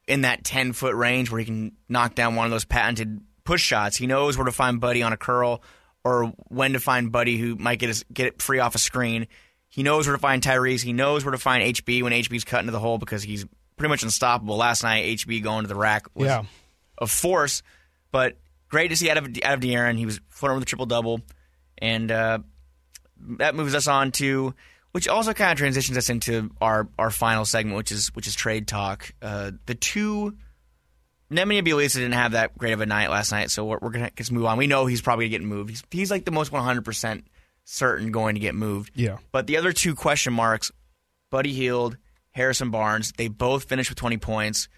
in that ten foot range where he can knock down one of those patented push shots. He knows where to find Buddy on a curl or when to find Buddy who might get his, get it free off a screen. He knows where to find Tyrese. He knows where to find HB when HB's cut into the hole because he's pretty much unstoppable. Last night, HB going to the rack was Yeah. a force, but great to see out of out of De'Aaron. He was flirting with a triple double, and uh, that moves us on to which also kind of transitions us into our our final segment, which is which is trade talk. Uh, the two. Nemanja Bjelica didn't have that great of a night last night, so we're, we're gonna just move on. We know he's probably gonna get moved. He's, he's like the most 100 percent certain going to get moved. Yeah. But the other two question marks, Buddy Hield, Harrison Barnes, they both finished with 20 points.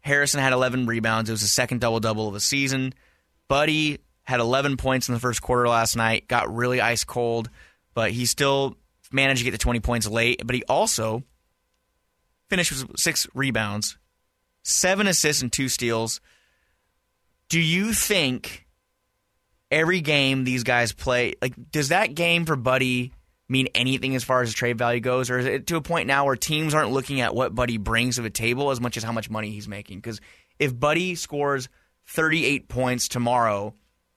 Harrison had 11 rebounds. It was his second double double of the season. Buddy had 11 points in the first quarter last night. Got really ice cold, but he still managed to get the 20 points late. But he also finished with six rebounds, seven assists, and two steals. Do you think every game these guys play, like, does that game for Buddy mean anything as far as trade value goes, or is it to a point now where teams aren't looking at what Buddy brings to the table as much as how much money he's making? Because if Buddy scores 38 points tomorrow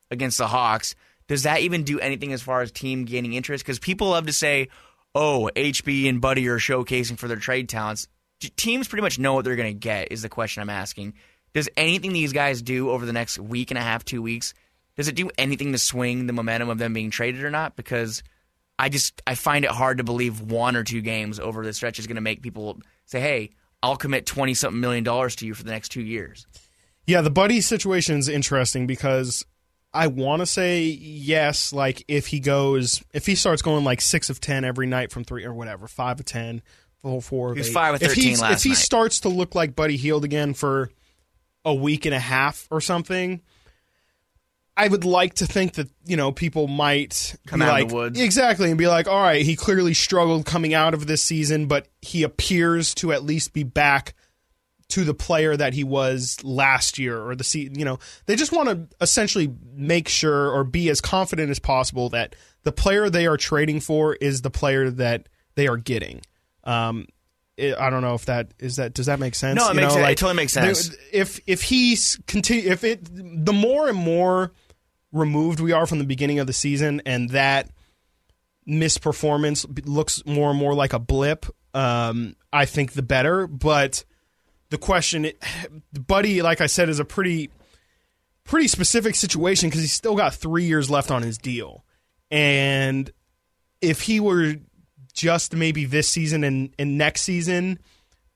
against the Hawks, does that even do anything as far as team gaining interest? Because people love to say, "Oh, HB and Buddy are showcasing for their trade talents." Teams pretty much know what they're going to get. Is the question I'm asking. Does anything these guys do over the next week and a half, two weeks, does it do anything to swing the momentum of them being traded or not? Because I just I find it hard to believe one or two games over the stretch is going to make people say, "Hey, I'll commit twenty something million dollars to you for the next two years." Yeah, the buddy situation is interesting because I want to say yes. Like if he goes, if he starts going like six of ten every night from three or whatever, five of ten, full four. He was eight. five of thirteen last If he night. starts to look like Buddy Hield again for a week and a half or something, I would like to think that you know people might Come be out of like, the woods. exactly and be like, all right, he clearly struggled coming out of this season, but he appears to at least be back to the player that he was last year or the se- you know they just want to essentially make sure or be as confident as possible that the player they are trading for is the player that they are getting um it, I don't know if that is that does that make sense No, it You makes know, sense. It totally makes sense. if if he's continue if it the more and more removed we are from the beginning of the season and that misperformance looks more and more like a blip um I think the better. But the question buddy like i said is a pretty pretty specific situation because he's still got three years left on his deal. And if he were just maybe this season and, and next season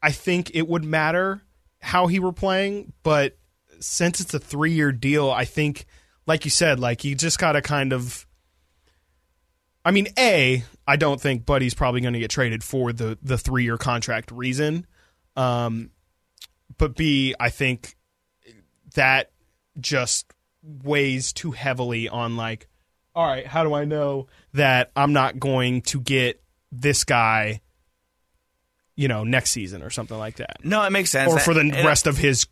i think it would matter how he were playing. But since it's a three year deal i think like you said like you just gotta kind of I mean, A, I don't think Buddy's probably going to get traded for the the three year contract reason. Um, but B, I think that just weighs too heavily on like, all right, how do I know that I'm not going to get this guy, you know, next season or something like that, No, it makes sense. or for the And- rest of his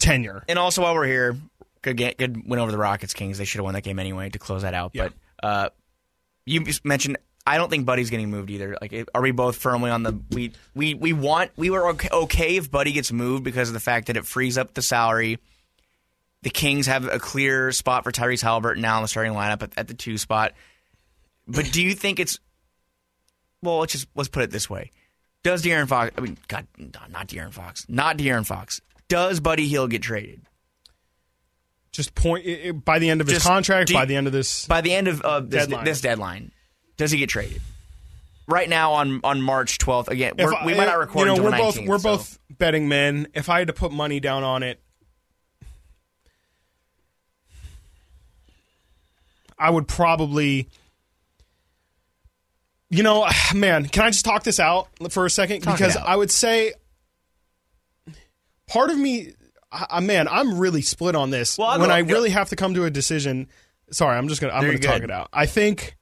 tenure? And also, while we're here, good ga- good win over the Rockets Kings. They should have won that game anyway to close that out. Yeah. But uh, you mentioned I don't think Buddy's getting moved either. Like, are we both firmly on the we we we want we were okay, okay if Buddy gets moved because of the fact that it frees up the salary. The Kings have a clear spot for Tyrese Halliburton now in the starting lineup at, at the two spot. But do you think it's well? Let's just let's put it this way: Does De'Aaron Fox? I mean, God, not De'Aaron Fox, not De'Aaron Fox. Does Buddy Hield get traded? Just point i- i- by the end of his Just contract, do- by the end of this. by the end of uh, this, Deadline. this deadline, does he get traded? Right now on on March twelfth, again, we're, I- we might not record You know, until we're the both 19th, we're so- both betting men. If I had to put money down on it, I would probably. You know, man, can I just talk this out for a second? Talk it because out. I would say part of me, I, I- man, I'm really split on this. Well, I'll when I really have to come to a decision, sorry, I'm just gonna I'm You're gonna talk it out. I think.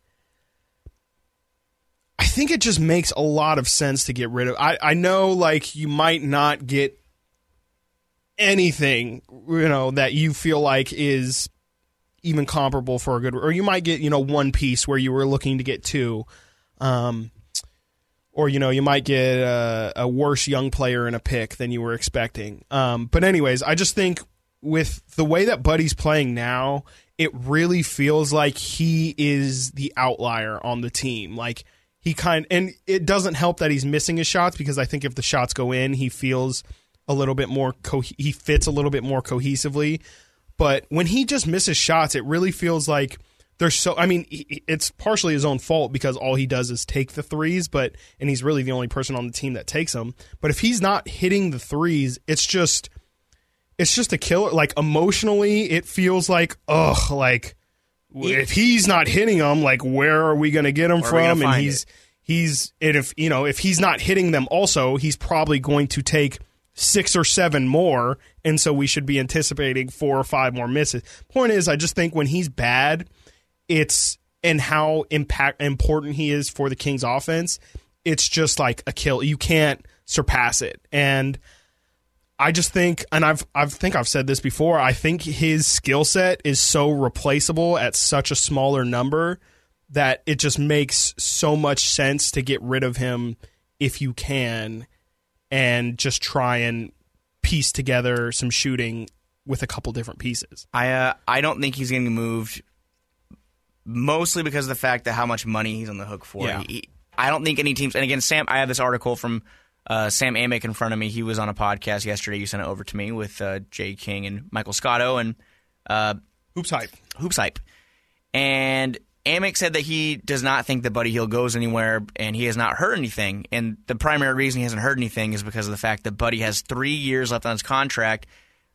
I think it just makes a lot of sense to get rid of. I, I know, like, you might not get anything, you know, that you feel like is even comparable for a good, or you might get, you know, one piece where you were looking to get two. Um, or, you know, you might get a, a worse young player in a pick than you were expecting. Um, but, anyways, I just think with the way that Buddy's playing now, it really feels like he is the outlier on the team. Like, he kind and it doesn't help that he's missing his shots because I think if the shots go in, he feels a little bit more co- he fits a little bit more cohesively. But when he just misses shots, it really feels like there's so. I mean, it's partially his own fault because all he does is take the threes, but and he's really the only person on the team that takes them. But if he's not hitting the threes, it's just it's just a killer. Like emotionally, it feels like ugh, like if he's not hitting them, like where are we going to get him Where are we gonna from? And he's he's and if you know if he's not hitting them, also he's probably going to take six or seven more, and so we should be anticipating four or five more misses. Point is, I just think when he's bad, it's and how impact important he is for the Kings offense, it's just like a kill. You can't surpass it. And I just think and I've I think I've said this before, I think his skill set is so replaceable at such a smaller number that it just makes so much sense to get rid of him if you can and just try and piece together some shooting with a couple different pieces. I uh, I don't think he's getting moved mostly because of the fact that how much money he's on the hook for. Yeah. He, I don't think any teams. And again, Sam, I have this article from uh, Sam Amick in front of me. He was on a podcast yesterday. You sent it over to me with uh, Jay King and Michael Scotto and uh, Hoops hype. Hoops Hype. And Amick said that he does not think that Buddy Hield goes anywhere and he has not heard anything. And the primary reason he hasn't heard anything is because of the fact that Buddy has three years left on his contract.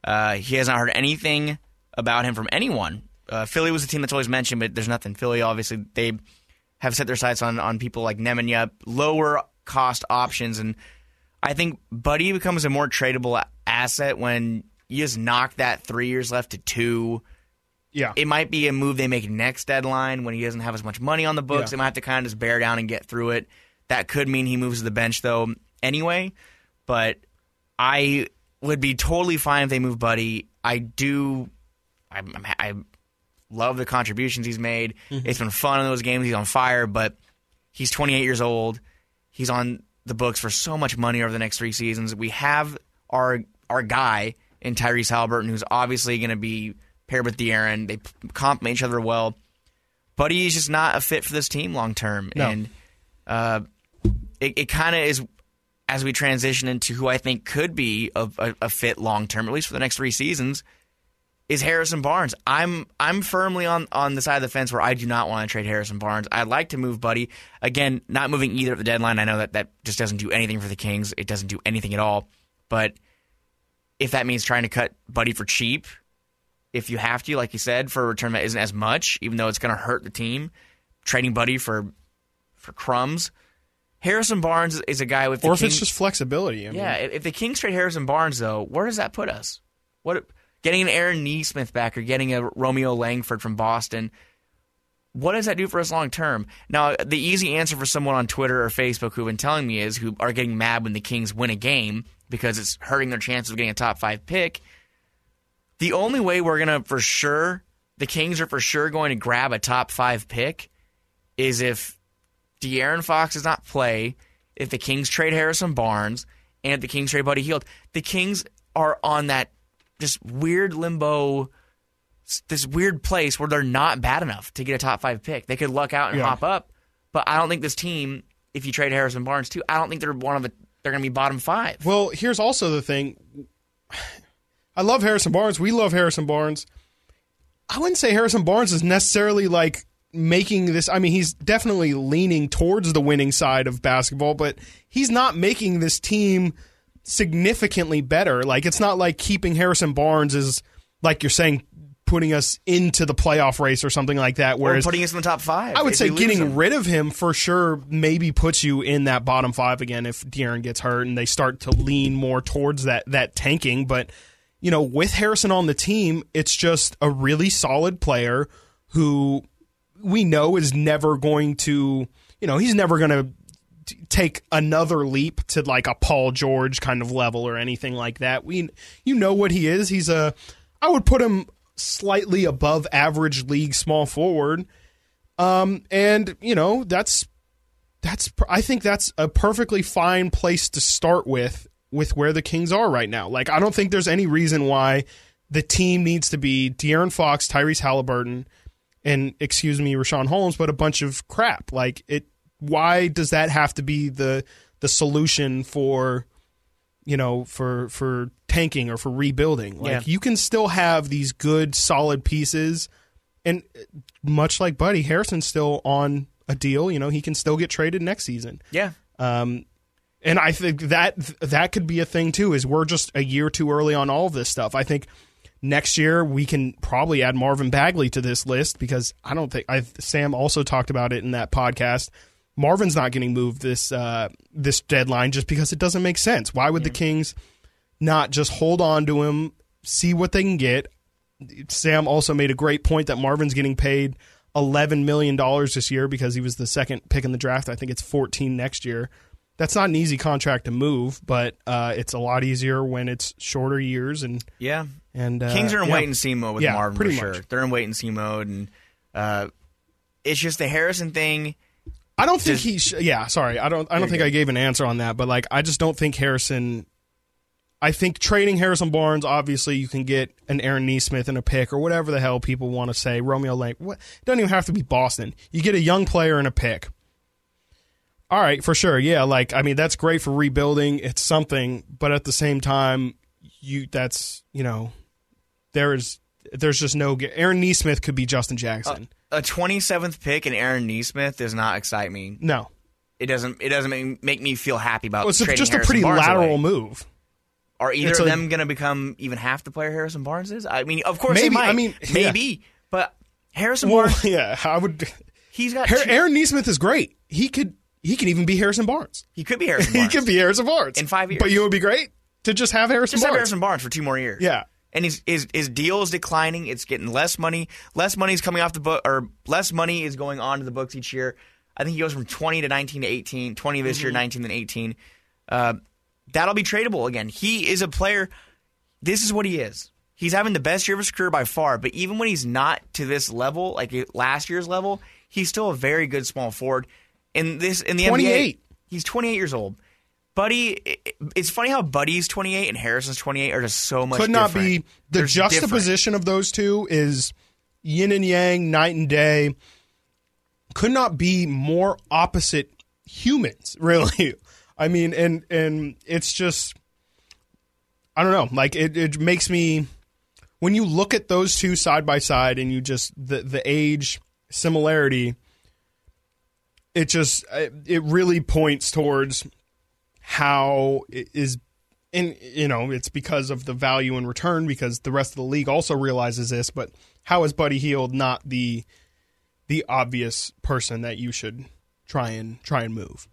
Uh, he has not heard anything about him from anyone. Uh, Philly was a team that's always mentioned, but there's nothing. Philly, obviously, they have set their sights on, on people like Nemanja, lower cost options. And I think Buddy becomes a more tradable asset when you just knock that three years left to two Yeah. it might be a move they make next deadline when he doesn't have as much money on the books. Yeah. They might have to kind of just bear down and get through it. That could mean he moves to the bench though anyway. But I would be totally fine if they move Buddy. I do. I'm, I'm, I love the contributions he's made. It's been fun in those games. He's on fire, but he's 28 years old. He's on the books for so much money over the next three seasons. We have our our guy in Tyrese Halliburton, who's obviously going to be paired with De'Aaron. They complement each other well. Buddy he's just not a fit for this team long term, No. and uh, it, it kind of is as we transition into who I think could be a, a, a fit long term, at least for the next three seasons. Is Harrison Barnes? I'm I'm firmly on on the side of the fence where I do not want to trade Harrison Barnes. I'd like to move Buddy again, not moving either at the deadline. I know that that just doesn't do anything for the Kings. It doesn't do anything at all. But if that means trying to cut Buddy for cheap, if you have to, like you said, for a return that isn't as much, even though it's going to hurt the team, trading Buddy for for crumbs. Harrison Barnes is a guy with the or if Kings- it's just flexibility. I yeah, if if the Kings trade Harrison Barnes, though, where does that put us? What getting an Aaron Nesmith back or getting a Romeo Langford from Boston? What does that do for us long term? Now, the easy answer for someone on Twitter or Facebook who've been telling me is who are getting mad when the Kings win a game because it's hurting their chances of getting a top five pick. The only way we're gonna for sure, the Kings are for sure going to grab a top five pick, is if De'Aaron Fox does not play, if the Kings trade Harrison Barnes, and if the Kings trade Buddy Hield. The Kings are on that just weird limbo, this weird place where they're not bad enough to get a top five pick. They could luck out and Yeah. hop up, but I don't think this team, if you trade Harrison Barnes too, I don't think they're one of the, they're going to be bottom five. Well, here's also the thing. I love Harrison Barnes. We love Harrison Barnes. I wouldn't say Harrison Barnes is necessarily like making this. I mean, he's definitely leaning towards the winning side of basketball, but he's not making this team significantly better. Like, it's not like keeping Harrison Barnes is, like you're saying, putting us into the playoff race or something like that. Or Whereas putting us in the top five. I would say getting rid of him for sure maybe puts you in that bottom five again if De'Aaron gets hurt and they start to lean more towards that that tanking. But you know, with Harrison on the team, it's just a really solid player who we know is never going to, you know, he's never going to take another leap to like a Paul George kind of level or anything like that. We you know what he is. He's a I would put him slightly above average league small forward. Um and you know, that's that's I think that's a perfectly fine place to start with with where the Kings are right now. Like I don't think there's any reason why the team needs to be De'Aaron Fox, Tyrese Halliburton, and excuse me, Richaun Holmes, but a bunch of crap. Like it why does that have to be the the solution for you know for for tanking or for rebuilding? Like Yeah. you can still have these good solid pieces and much like Buddy Harrison's still on a deal, you know, he can still get traded next season. Yeah. Um, and I think that that could be a thing too. Is we're just a year too early on all of this stuff. I think next year we can probably add Marvin Bagley to this list because I don't think I Sam also talked about it in that podcast. Marvin's not getting moved this uh, this deadline just because it doesn't make sense. Why would the Kings not just hold on to him, see what they can get. Sam also made a great point that Marvin's getting paid eleven million dollars this year because he was the second pick in the draft. I think it's fourteen next year. That's not an easy contract to move, but uh, it's a lot easier when it's shorter years and Yeah. and uh, Kings are in yeah. wait and see mode with Yeah, Marvin pretty for sure. much. They're in wait and see mode, and uh, it's just the Harrison thing. I don't think he. Sh- yeah, sorry. I don't. I don't think good. I gave an answer on that. But like, I just don't think Harrison. I think trading Harrison Barnes. Obviously, you can get an Aaron Nesmith and a pick or whatever the hell people want to say. Romeo Lane. What? It doesn't even have to be Boston. You get a young player and a pick. All right, for sure. Yeah, like I mean, that's great for rebuilding. It's something, but at the same time, you that's you know, there is there's just no. Aaron Nesmith could be Justin Jackson. A 27th pick in Aaron Nesmith does not excite me. no, It doesn't. It doesn't make, make me feel happy about. well, it's trading just a pretty Barnes lateral away. move. Are either It's of a- them going to become even half the player Harrison Barnes is? I mean, of course Maybe. I mean, yeah. maybe, but Harrison Well, Barnes, yeah, I would. he's got. Har- two- Aaron Nesmith is great. He could he could even be Harrison Barnes. he could be Harrison Barnes. He could be Harrison Barnes In five years. But you would be great to just have Harrison Just have Harrison Barnes for two more years. Yeah. And his his his deal is declining. It's getting less money. Less money is coming off the book, or less money is going on to the books each year. I think he goes from 20 to 19 to 18. 20 this Mm-hmm. year, 19 then 18. Uh, that'll be tradable again. He is a player. This is what he is. He's having the best year of his career by far. But even when he's not to this level, like last year's level, he's still a very good small forward. In this, in the 28. NBA, he's 28 years old. Buddy, it's funny how Buddy's 28 and Harrison's 28 are just so much. Could not different. be the They're different. juxtaposition of those two is yin and yang, night and day. Could not be more opposite humans, really. I mean, and and it's just I don't know. Like it, it makes me when you look at those two side by side and you just the the age similarity, it just it really points towards how is and you know it's because of the value in return because the rest of the league also realizes this but how is buddy Hield not the the obvious person that you should try and try and move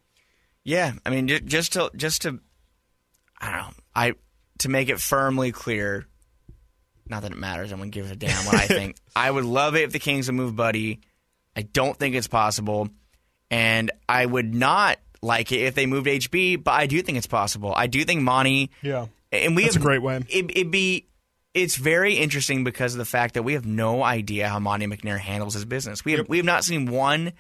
Yeah, I mean, just to just to, I don't know, I to make it firmly clear. Not that it matters. I'm gonna give a damn what I think. I would love it if the Kings would move Buddy. I don't think it's possible, and I would not like it if they moved HB. But I do think it's possible. I do think Monte. yeah And we That's have a great way. It, it'd be. It's very interesting because of the fact that we have no idea how Monte McNair handles his business. We have we have not seen one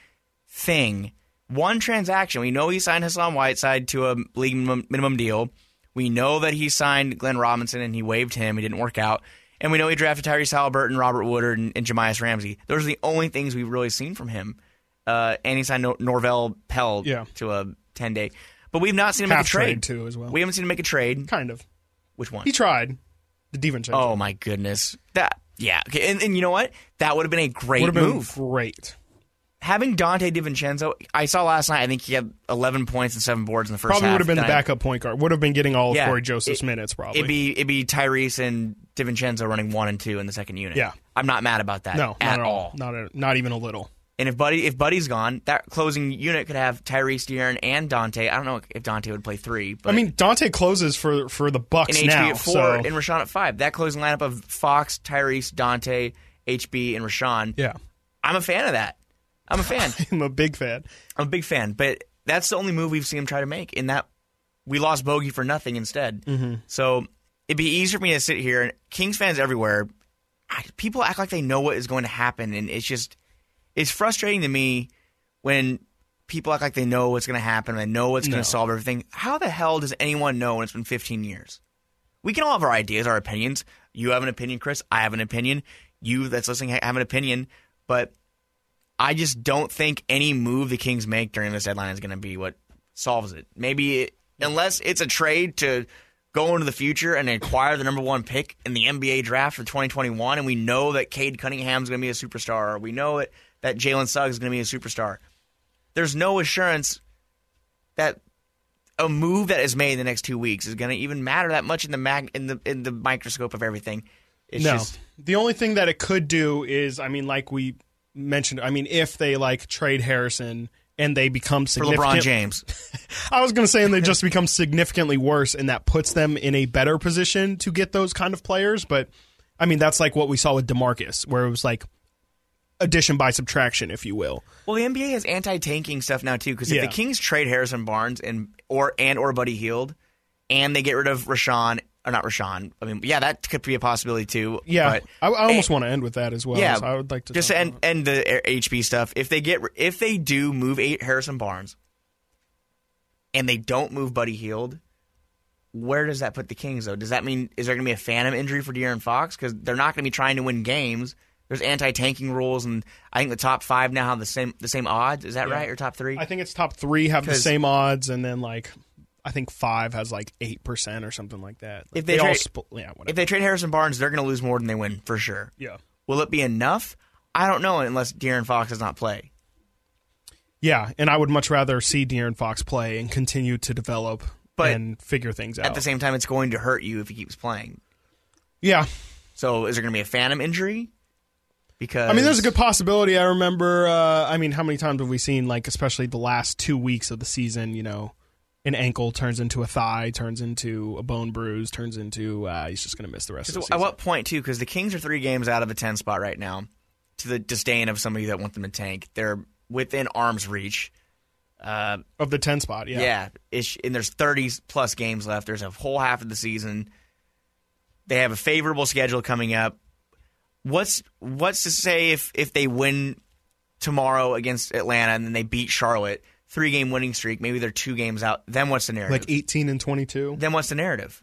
thing, one transaction. We know he signed Hassan Whiteside to a league minimum, deal. We know that he signed Glenn Robinson and he waived him. It didn't work out. And we know he drafted Tyrese Halliburton, Robert Woodard, and, and Jahmi'us Ramsey. Those are the only things we've really seen from him. Uh, and he signed Nor- Norvel Pelle Yeah. to a 10 day. But we've not seen him make a trade. trade too as well We haven't seen him make a trade. kind of Which one? he tried the DiVincenzo Oh my goodness. That yeah. Okay. And, and you know what? That would have been a great would have been move. great Having Donte DiVincenzo, I saw last night. I think he had 11 points and seven boards in the first probably half. would have been the I- backup point guard would have been getting all of Yeah, Cory Joseph's it- minutes probably It'd be it'd be Tyrese and DiVincenzo running one and two in the second unit. Yeah. I'm not mad about that. no at not at all not a, not even a little And if Buddy if Buddy's gone, that closing unit could have Tyrese, De'Aaron, and Donte. I don't know if Donte would play three. But I mean Donte closes for for the Bucks and HB now at four so and Richaun at five. That closing lineup of Fox, Tyrese, Donte, HB, and Richaun. yeah I'm a fan of that. I'm a fan. I'm a big fan I'm a big fan, but that's the only move we've seen him try to make. In that we lost Bogey for nothing instead. Mm-hmm. So it'd be easier for me to sit here and Kings fans everywhere. I, people act like they know what is going to happen, and it's just it's frustrating to me when people act like they know what's going to happen and they know what's going No. to solve everything. How the hell does anyone know when it's been 15 years? We can all have our ideas, our opinions. You have an opinion, Chris. I have an opinion. You that's listening have an opinion, but I just don't think any move the Kings make during this deadline is going to be what solves it. Maybe it, unless it's a trade to go into the future and acquire the number one pick in the NBA draft for 2021, and we know that Cade Cunningham is going to be a superstar, or we know it, that Jalen Suggs is going to be a superstar. There's no assurance that a move that is made in the next two weeks is going to even matter that much in the mag- in the in the microscope of everything. It's no. just the only thing that it could do is, I mean, like we mentioned, I mean, if they like trade Harrison and they become For. LeBron James. I was going to say, and they just become significantly worse, and that puts them in a better position to get those kind of players. But I mean, that's like what we saw with Demarcus, where it was like addition by subtraction, if you will. Well, the NBA has anti-tanking stuff now too. Because if Yeah. the Kings trade Harrison Barnes and or and or Buddy Hield, and they get rid of Richaun or not Richaun, I mean, yeah, that could be a possibility too. Yeah, but, I, I almost want to end with that as well. yeah, so I would like to just end end the HB stuff. If they get if they do move eight Harrison Barnes, and they don't move Buddy Hield. Where does that put the Kings though? Does that mean is there going to be a phantom injury for De'Aaron Fox because they're not going to be trying to win games? There's anti-tanking rules, and I think the top five now have the same the same odds. Is that Yeah. right? Or top three? I think it's top three have the same odds, and then like I think five has like eight percent or something like that. If they all, trade- yeah, whatever. if they trade Harrison Barnes, they're going to lose more than they win for sure. yeah, Will it be enough? I don't know unless De'Aaron Fox does not play. yeah, and I would much rather see De'Aaron Fox play and continue to develop But and figure things out. At the same time, it's going to hurt you if he keeps playing. yeah, So is there going to be a phantom injury? Because I mean, there's a good possibility. I remember. Uh, I mean, how many times have we seen, like, especially the last two weeks of the season? You know, an ankle turns into a thigh, turns into a bone bruise, turns into uh, he's just going to miss the rest of the season. at what point too? Because the Kings are three games out of a ten spot right now. To the disdain of somebody that want them to tank, they're within arm's reach. Uh, of the ten spot? Yeah, yeah, ish, and there's 30 plus games left. There's a whole half of the season. They have a favorable schedule coming up. What's what's to say if if they win tomorrow against Atlanta and then they beat Charlotte, three game winning streak, maybe they're two games out. Then what's the narrative? like eighteen and twenty-two. then what's the narrative?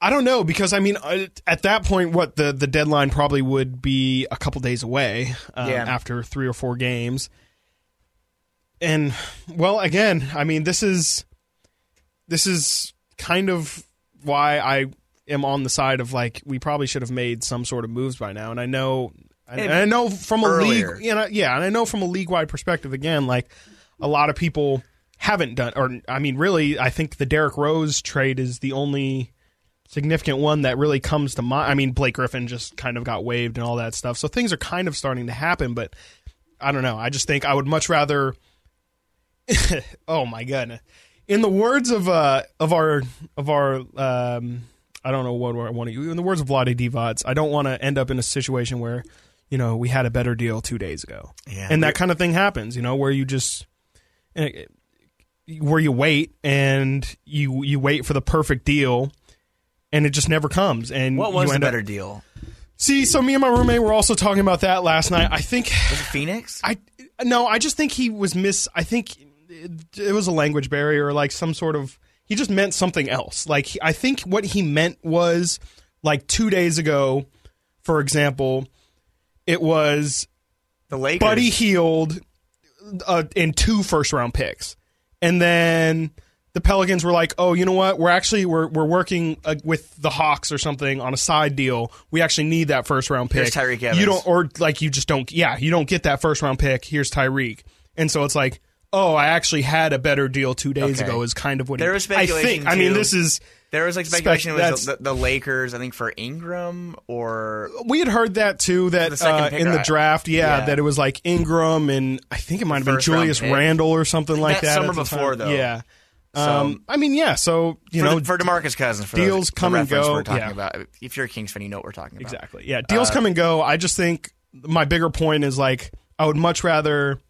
I don't know because I mean, uh, at that point, what the the deadline probably would be a couple days away um, Yeah. after three or four games. And well, again, I mean, this is this is kind of why I am on the side of like we probably should have made some sort of moves by now. And I know, and Maybe I know from a league, you know, yeah, and I know from a league wide perspective, again, like a lot of people haven't done, or I mean, really, I think the Derrick Rose trade is the only significant one that really comes to mind. I mean, Blake Griffin just kind of got waived and all that stuff. So things are kind of starting to happen, but I don't know. I just think I would much rather. oh my god! In the words of uh of our of our um I don't know what I want to in the words of Vlade Divac, I don't want to end up in a situation where you know we had a better deal two days ago, Yeah. and that kind of thing happens. You know where you just eh, where you wait and you you wait for the perfect deal. And it just never comes. And What was you the end up- better deal? See, so me and my roommate were also talking about that last night. I think Was it Phoenix? I no, I just think he was miss. I think it, it was a language barrier, like some sort of. He just meant something else. Like I think what he meant was like two days ago, for example, it was the Lakers. Buddy Hield uh, in two first round picks, and then the Pelicans were like, "Oh, you know what? We're actually we're we're working uh, with the Hawks or something on a side deal. We actually need that first round pick. Here's Tyreke Evans. You don't, or like you just don't. Yeah, you don't get that first round pick. Here's Tyreke, and so it's like." Oh, I actually had a better deal two days Okay. ago. Is kind of what There he, was I speculation, think. I mean, this is There was like speculation it was the, the Lakers, I think for Ingram or we had heard that too that uh, in the draft yeah, Yeah. that it was like ingram and i think it might have been julius Randle or something like That summer before, though. yeah So- um, i mean yeah so you for, know the, for Demarcus Cousins for deals the, come and go, We're talking yeah. about. If you're a Kings fan, you know what we're talking about. exactly yeah deals Uh, come and go i just think my bigger point is like i would much rather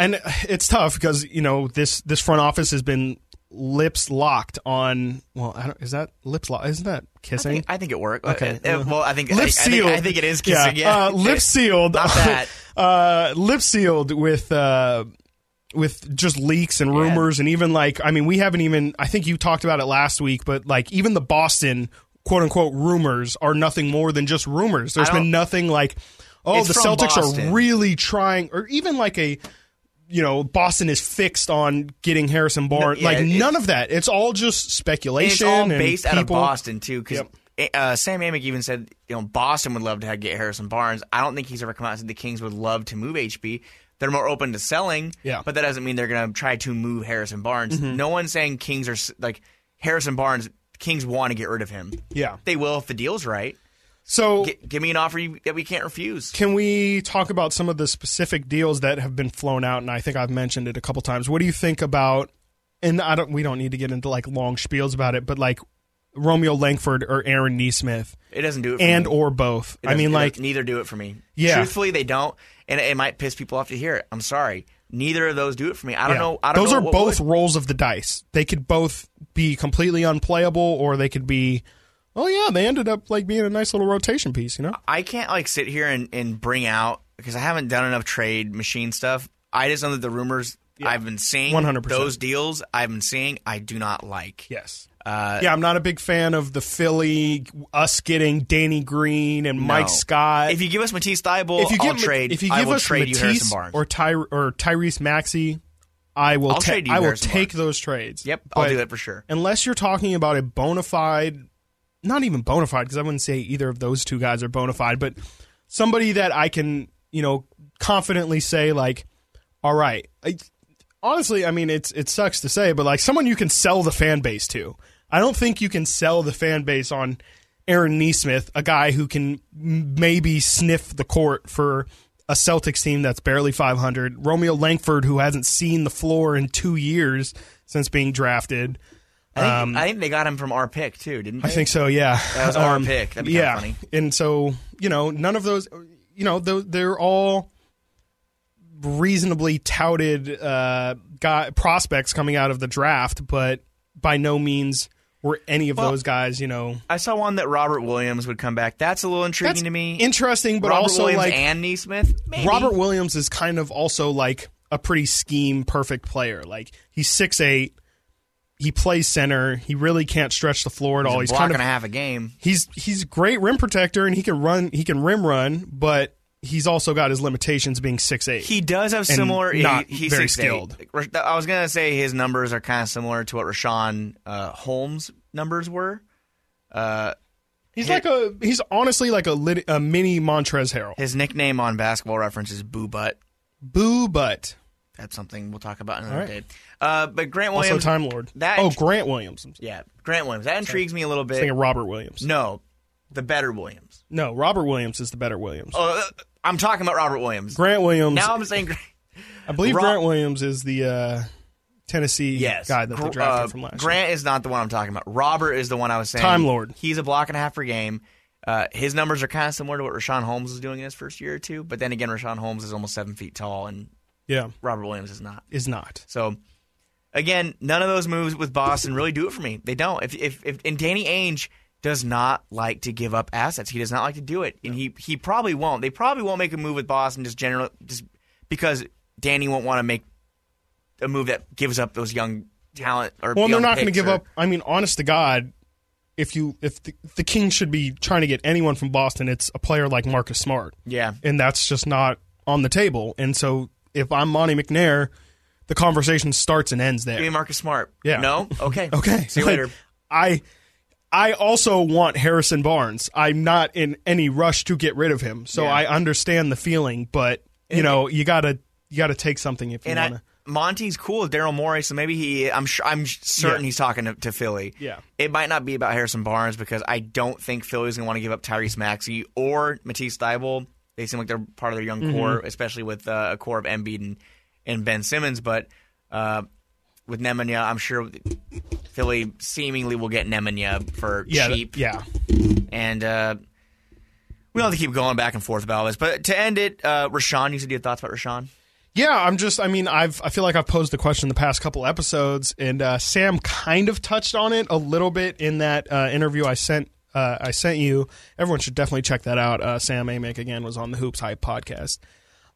and it's tough because you know this this front office has been lips locked on well I don't, is that lips locked isn't that I kissing think, I think it worked. Okay. Uh, uh, well, I think lip I, I sealed. think, I think it is kissing. Yeah, uh, lip sealed. Not that. uh, lip sealed with uh, with just leaks and rumors, and even like I mean, we haven't even. I think you talked about it last week, but like even the Boston quote unquote rumors are nothing more than just rumors. there's been nothing like, oh, It's the Celtics Boston. are really trying, or even like a. You know, Boston is fixed on getting Harrison Barnes. yeah, like none of that. It's all just And it's speculation. all and based out of Boston too, because Yep. uh, Sam Amick even said, you know, Boston would love to have, get Harrison Barnes. I don't think he's ever come out and said the Kings would love to move HB. They're more open to selling, Yeah. Mm-hmm. but that doesn't mean they're going to try to move Harrison Barnes. No one's saying Kings are like Harrison Barnes. Kings want to get rid of him. Yeah. They will if the deal's right. So G- give me an offer you, that we can't refuse. Can we talk about some of the specific deals that have been flown out? And I think I've mentioned it a couple times. What do you think about? And I don't. We don't need to get into like long spiels about it, but like Romeo Langford or Aaron Neesmith, It doesn't do it for and me. or both. I mean, like neither do it for me. Yeah. Truthfully, they don't, and it, it might piss people off to hear it. I'm sorry. Neither of those do it for me. I don't yeah. know. I don't those know are both would. rolls of the dice. They could both be completely unplayable, or they could be. Oh yeah, they ended up like being a nice little rotation piece. You know. I can't like sit here and, and bring out because I haven't done enough trade machine stuff. I just know that the rumors I've been seeing, 100%. those deals I've been seeing, I do not like. Yes. Uh, yeah, I'm not a big fan of the Philly us getting Danny Green and Mike. Scott. If you give us Matisse Thybulle, if you I'll give trade. if you give us trade Matisse Barnes. or Ty or Tyrese Maxey, I will I'll ta- trade you I will Harrison take Barnes. those trades. yep, I'll But do that for sure. Unless you're talking about a bona fide, not even bona fide, because I wouldn't say either of those two guys are bona fide, but somebody that I can you know confidently say like, all right. I, honestly, I mean it's it sucks to say, but like someone you can sell the fan base to. I don't think you can sell the fan base on Aaron Neesmith, a guy who can maybe sniff the court for a Celtics team that's barely 500. Romeo Langford, who hasn't seen the floor in two years since being drafted. I think, Um, I think they got him from our pick too, didn't they? I think so. Yeah, Um, That was our pick. That'd be yeah, funny. and so you know, none of those. You know, they're all reasonably touted uh, guy, prospects coming out of the draft, but by no means were any of Well, those guys. You know, I saw one that Robert Williams would come back. That's a little intriguing that's to me. interesting, but Robert also Williams like and Neesmith. Maybe. Robert Williams is kind of also like a pretty scheme perfect player. Like he's six eight. He plays center. He really can't stretch the floor at all. He's He's a block kind of a half a game. he's he's a great rim protector and he can run he can rim run, but he's also got his limitations being six eight. He does have similar. not he, he's very 6'8". skilled. I was gonna say his numbers are kind of similar to what Richaun uh, Holmes' numbers were. Uh, he's like a he's honestly like a, lit, a mini Montrezl Harrell. his nickname on Basketball Reference is Boo Butt. Boo butt. That's something we'll talk about another right. day. Uh, but Grant Also Williams, Time Lord. that- oh, Grant Williams. Yeah, Grant Williams. That intrigues me a little bit. thinking Robert Williams. No, the better Williams. No, Robert Williams is the better Williams. Oh, uh, I'm talking about Robert Williams. Grant Williams. Now I'm saying I believe Ro- Grant Williams is the uh, Tennessee yes, guy that they drafted uh, from last year. Grant is not the one I'm talking about. Robert is the one I was saying. Time Lord. He's a block and a half per game. Uh, his numbers are kind of similar to what Richaun Holmes was doing in his first year or two. But then again, Richaun Holmes is almost seven feet tall, and Yeah, Robert Williams is not. is not. So again, none of those moves with Boston really do it for me. They don't. If if, if and Danny Ainge does not like to give up assets. He does not like to do it, and he he probably won't. They probably won't make a move with Boston just generally just because Danny won't want to make a move that gives up those young talent or Well, they're not going to give or- up. I mean, honest to God, if you if the, the Kings should be trying to get anyone from Boston, it's a player like Marcus Smart, Yeah, and that's just not on the table. And so, if I'm Monte McNair, the conversation starts and ends give me there. Marcus Smart. Yeah. No. Okay. Okay, See you Like, later. I I also want Harrison Barnes. I'm not in any rush to get rid of him, so Yeah. I understand the feeling. But you And- know, you gotta you gotta take something if you want to. Monte's cool with Daryl Morey, so maybe he. I'm sure. I'm certain Yeah. he's talking to, to Philly. Yeah. It might not be about Harrison Barnes because I don't think Philly's gonna want to give up Tyrese Maxey or Matisse Thybulle. They seem like they're part of their young Mm-hmm. core, especially with uh, a core of Embiid and, and Ben Simmons. But uh, with Nemanja, I'm sure Philly seemingly will get Nemanja for Yeah, cheap. yeah. And uh, we don't have to keep going back and forth about this. But to end it, uh, Richaun, you said you had thoughts about Richaun. Yeah, I'm just. I mean, I've. I feel like I've posed the question the past couple episodes, and uh, Sam kind of touched on it a little bit in that uh, interview I sent. Uh, I sent you. Everyone should definitely check that out. Uh, Sam Amick again was on the Hoops Hype podcast,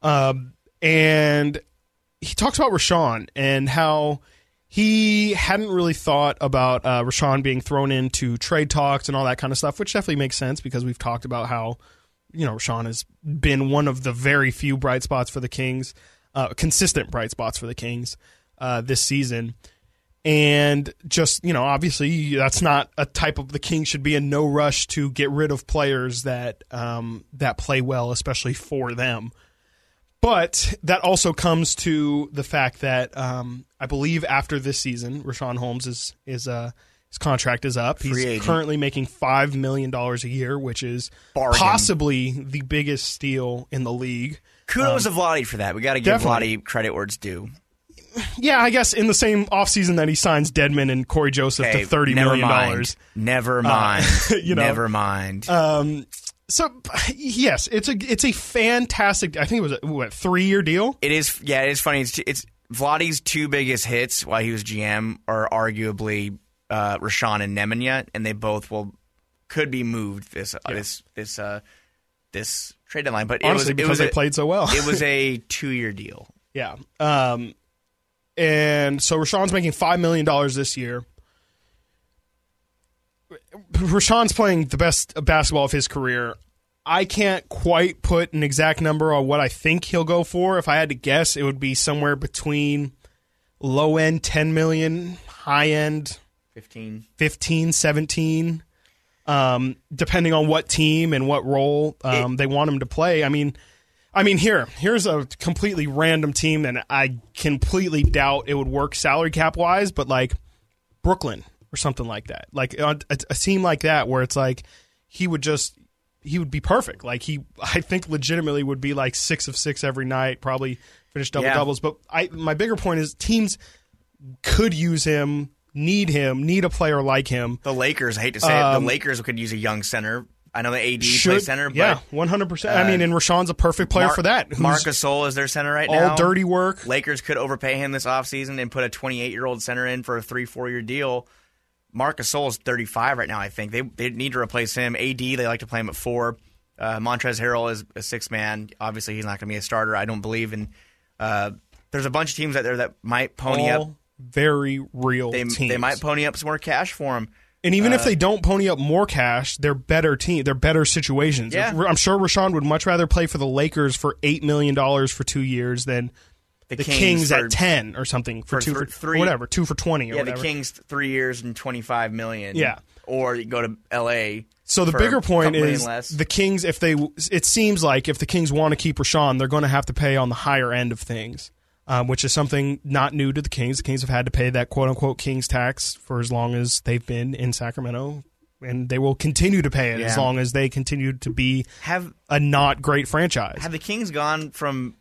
um, and he talks about Richaun and how he hadn't really thought about uh, Richaun being thrown into trade talks and all that kind of stuff, which definitely makes sense because we've talked about how you know Richaun has been one of the very few bright spots for the Kings, uh, consistent bright spots for the Kings uh, this season. And just you know, obviously, that's not a type of the king should be in no rush to get rid of players that um, that play well, especially for them. But that also comes to the fact that um, I believe after this season, Richaun Holmes is is uh, His contract is up. He's currently making five million dollars a year, which is Bargain. possibly the biggest steal in the league. Kudos to Vlade for that. We got to give Um, definitely. Vlade credit where it's due. Yeah, I guess in the same offseason that he signs Dedmon and Cory Joseph Hey, to thirty never million mind. dollars. Never mind. you know, never mind. Um, so yes, it's a it's a fantastic. I think it was a what three year deal. It is, yeah, it is funny. It's, it's Vlade's two biggest hits while he was GM are arguably uh, Richaun and Nemanja, and they both will could be moved this uh, this this uh, this trade deadline. But Honestly, it was because it was they a, played so well. it was a two year deal. Yeah. Um, and so Richaun's making five million dollars this year. Richaun's playing the best basketball of his career. I can't quite put an exact number on what I think he'll go for. If I had to guess, it would be somewhere between low end 10 million, high end Fifteen. 15, 17, um, depending on what team and what role um, they want him to play. I mean, I mean, here, here's a completely random team, and I completely doubt it would work salary cap wise, but like Brooklyn or something like that, like a, a, team like that, where it's like he would just he would be perfect. Like he, I think, legitimately would be like six of six every night, probably finish double Yeah. doubles. But I, my bigger point is teams could use him, need him, need a player like him. The Lakers, I hate to say it, the um, Lakers could use a young center. I know the AD Should center, yeah, one hundred percent. I mean, and Richaun's a perfect player Mar- for that. Marcus Marc Gasol is their center right all now. All dirty work. Lakers could overpay him this offseason and put a 28 year old center in for a three, four year deal. Marcus Gasol is 35 right now, I think. They, they need to replace him. AD, they like to play him at four. Uh, Montrezl Harrell is a six man. Obviously, he's not going to be a starter. I don't believe in. Uh, there's a bunch of teams out there that might pony up. very real They, teams. they might pony up some more cash for him. And even if uh, they don't pony up more cash, they're better team. They're better situations. Yeah. I'm sure Richaun would much rather play for the Lakers for eight million dollars for two years than The, the Kings, for- at ten or something for, for two for three- whatever two for twenty or Yeah, whatever. the Kings three years and 25 million. Yeah. Or you go to LA. So the bigger point is the Kings. If they, it seems like if the Kings want to keep Richaun, they're going to have to pay on the higher end of things, um, which is something not new to the Kings. The Kings have had to pay that quote unquote Kings tax for as long as they've been in Sacramento, and they will continue to pay it as long as they continue to be have a not great franchise. have the Kings gone from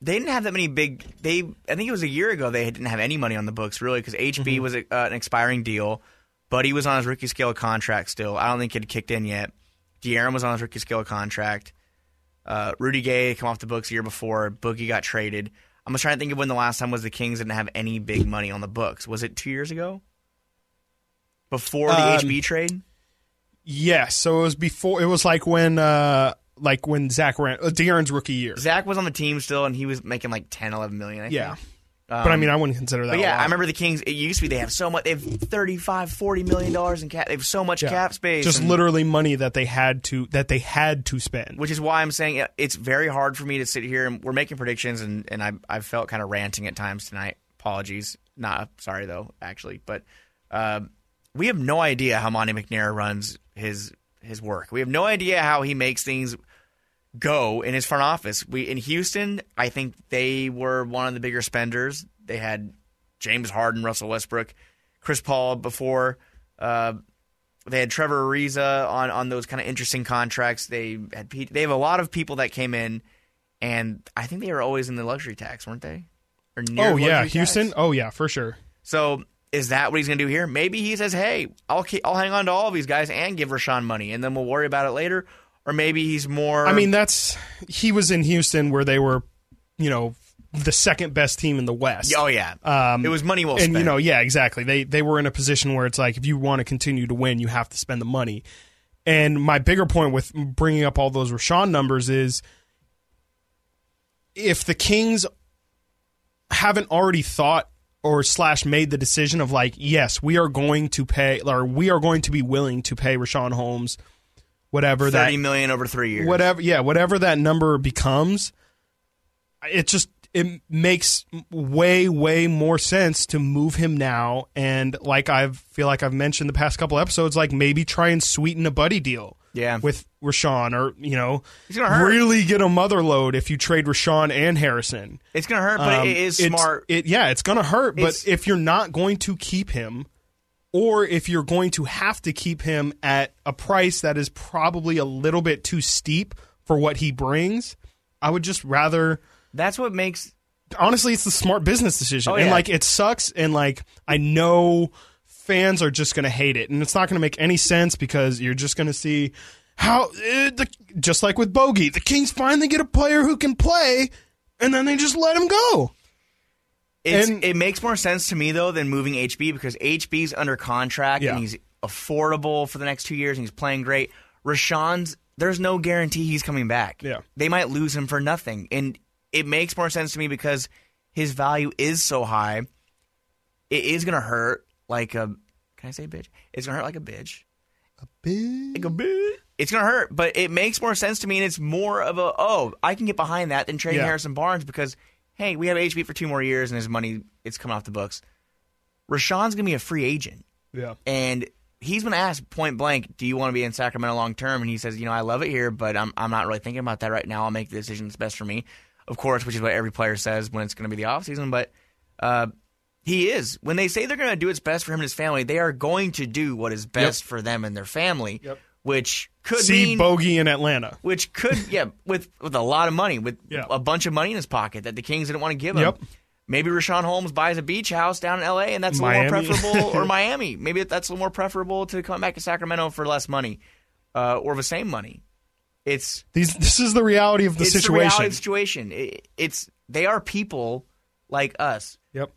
they didn't have that many big they I think it was a year ago they didn't have any money on the books really because HB Mm-hmm. was a, uh, an expiring deal. But he was on his rookie scale contract still. I don't think it had kicked in yet. De'Aaron was on his rookie scale contract. Uh, Rudy Gay had come off the books a year before. Boogie got traded I'm just trying to think of when the last time was the Kings didn't have any big money on the books was it two years ago before the Um, HB trade yes, so it was before. It was like when, uh, like when Zach ran uh, De'Aaron's rookie year. Zach was on the team still and he was making like 10 11 million I Yeah, think. But I mean, I wouldn't consider that. Yeah. I remember the Kings. It used to be they have so much. They have 35, 40 million dollars in cap. They have so much Yeah. cap space. just and- literally money that they had to that they had to spend. which is why I'm saying it's very hard for me to sit here and we're making predictions and and I I felt kind of ranting at times tonight. Apologies. Not sorry though, actually, but uh, we have no idea how Monte McNair runs his his work. We have no idea how he makes things go in his front office. We in Houston, I think they were one of the bigger spenders. They had James Harden, Russell Westbrook, Chris Paul before. Uh, they had Trevor Ariza on on those kind of interesting contracts. They had they have a lot of people that came in, and I think they were always in the luxury tax, weren't they? Or near Oh yeah, Houston. tax? Oh yeah, for sure. So is that what he's going to do here? Maybe he says, "Hey, I'll keep, I'll hang on to all of these guys and give Richaun money, and then we'll worry about it later." Or maybe he's more. I mean, that's he was in Houston where they were, you know, the second best team in the West. oh yeah, Um, it was money well and spent. you know, yeah, exactly. They they were in a position where it's like if you want to continue to win, you have to spend the money. And my bigger point with bringing up all those Richaun numbers is if the Kings haven't already thought or slash made the decision of like, yes, we are going to pay or we are going to be willing to pay Richaun Holmes whatever that thirty million over three years. whatever yeah whatever that number becomes it just it makes way way more sense to move him now and like i feel like i've mentioned the past couple episodes like maybe try and sweeten a buddy deal Yeah. with Richaun or you know gonna really get a mother load if you trade Richaun and Harrison It's going to hurt, but Um, it is it's- smart. it yeah it's gonna hurt It's- but if you're not going to keep him or if you're going to have to keep him at a price that is probably a little bit too steep for what he brings, I would just rather That's what makes honestly, it's the smart business decision. Oh, And like, it sucks. And like, I know fans are just going to hate it, and it's not going to make any sense because you're just going to see how eh, the just like with Bogey, the Kings finally get a player who can play, and then they just let him go. It's, And- it makes more sense to me though than moving HB because HB's under contract Yeah. and he's affordable for the next two years and he's playing great. Richaun's there's no guarantee he's coming back. Yeah. they might lose him for nothing, and it makes more sense to me because his value is so high. It is gonna hurt like a can I say bitch? It's gonna hurt like a bitch. A Like a bitch. It's gonna hurt, but it makes more sense to me, and it's more of a oh, I can get behind that than trading Yeah. Harrison Barnes because hey, we have HB for two more years and his money it's coming off the books. Richaun's gonna be a free agent, Yeah, and he's been asked point blank, "Do you want to be in Sacramento long term?" And he says, "You know, I love it here, but I'm I'm not really thinking about that right now. I'll make the decision that's best for me, of course, which is what every player says when it's going to be the off season. But uh, he is when they say they're going to do what's best for him and his family, they are going to do what is best for them and their family, Yep. Which could see mean Bogey in Atlanta. which could yeah with with a lot of money with Yeah. a bunch of money in his pocket that the Kings didn't want to give him. Yep. Maybe Richaun Holmes buys a beach house down in L.A. and that's a little more preferable, or Miami. Maybe that's a little more preferable to come back to Sacramento for less money, uh, or the same money. It's These this is the reality of the it's the situation. reality of the situation. It, it's they are people like us, Yep.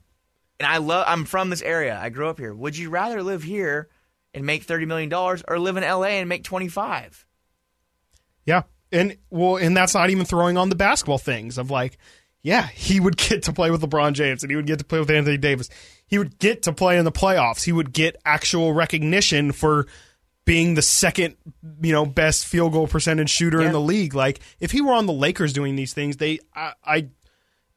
and I love. I'm from this area. I grew up here. Would you rather live here and make thirty million dollars, or live in L.A. and make twenty five? Yeah. And well, and that's not even throwing on the basketball things of like, yeah, he would get to play with LeBron James and he would get to play with Anthony Davis. He would get to play in the playoffs. He would get actual recognition for being the second, you know, best field goal percentage shooter Yeah. in the league. Like if he were on the Lakers doing these things, they I I,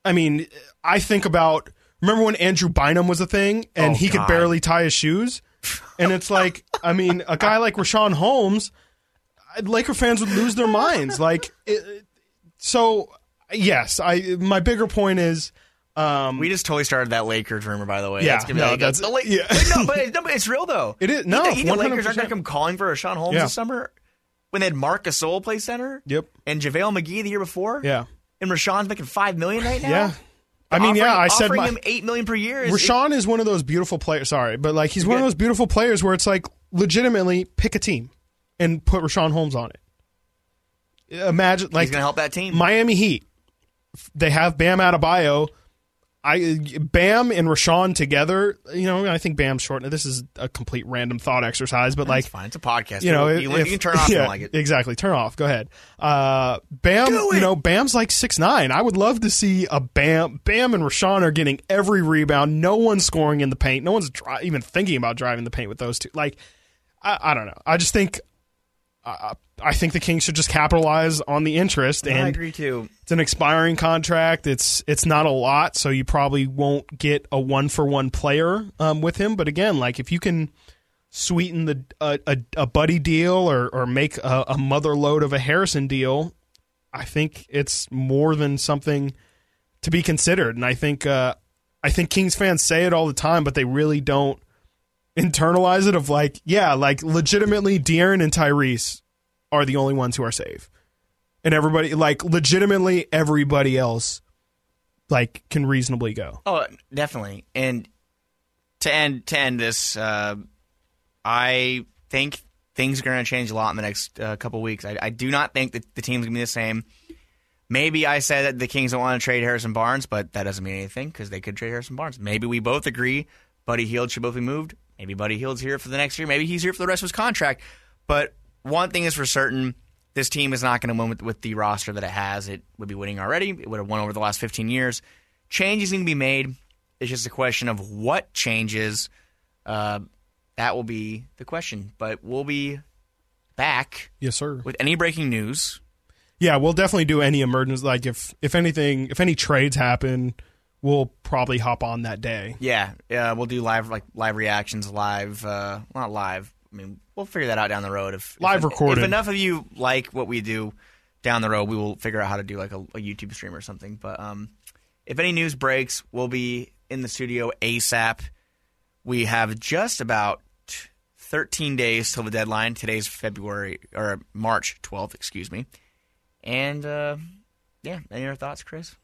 I mean, I think about remember when Andrew Bynum was a thing and Oh, he could barely tie his shoes? And it's like, I mean, a guy like Richaun Holmes, Laker fans would lose their minds. Like, it, so yes, I. My bigger point is, um, We just totally started that Lakers rumor, by the way. Yeah, That's no, like, that's- the La- yeah. No, but, no, but it's real though. It is- no, think- you think the Lakers aren't going to come calling for Richaun Holmes Yeah. this summer when they had Marc Gasol play center? Yep. And JaVale McGee the year before. yeah, And Richaun's making five million right now. yeah. I mean, yeah, I said my, him eight million per year. Is, Richaun is one of those beautiful players. Sorry, but like he's one of those beautiful players where it's like legitimately pick a team and put Richaun Holmes on it. Imagine like he's going to help that team. Miami Heat. They have Bam Adebayo. I Bam and Richaun together. You know, I think Bam's short. This is a complete random thought exercise, but like fine. It's a podcast. you know, you, if- you can turn off yeah, like it. Exactly, turn off. Go ahead. Uh, Bam, you know, Bam's like six nine. I would love to see a Bam. Bam and Richaun are getting every rebound. No one's scoring in the paint. No one's dri- even thinking about driving the paint with those two. Like, I, I don't know. I just think. Uh, I think the Kings should just capitalize on the interest, I and agree too. it's an expiring contract. It's it's not a lot, so you probably won't get a one for one player um, with him. But again, like if you can sweeten the a, a, a buddy deal or or make a, a mother load of a Harrison deal, I think it's more than something to be considered. And I think uh, I think Kings fans say it all the time, but they really don't internalize it. Of like, yeah, like legitimately, De'Aaron and Tyrese are the only ones who are safe and everybody like legitimately everybody else like can reasonably go. Oh, definitely. And to end to end this, uh, I think things are going to change a lot in the next uh, couple weeks. I, I do not think that the team's going to be the same. Maybe I said that the Kings don't want to trade Harrison Barnes, but that doesn't mean anything because they could trade Harrison Barnes. Maybe we both agree Buddy Hield should both be moved. Maybe Buddy Hield's here for the next year. Maybe he's here for the rest of his contract. But one thing is for certain this team is not going to win with, with the roster that it has. It would be winning already. It would have won over the last 15 years. Changes need to be made. It's just a question of what changes. Uh, that will be the question. But we'll be back Yes, sir. with any breaking news. Yeah, we'll definitely do any emergence like if if anything if any trades happen, we'll probably hop on that day. Yeah, yeah, we'll do live like live reactions, live, uh, not live. I mean, we'll figure that out down the road. If Live if, recorded. If enough of you like what we do down the road, we will figure out how to do like a, a YouTube stream or something. But um, if any news breaks, we'll be in the studio ASAP. We have just about 13 days till the deadline. Today's February or March 12th, excuse me. And uh, yeah, any other thoughts, Chris?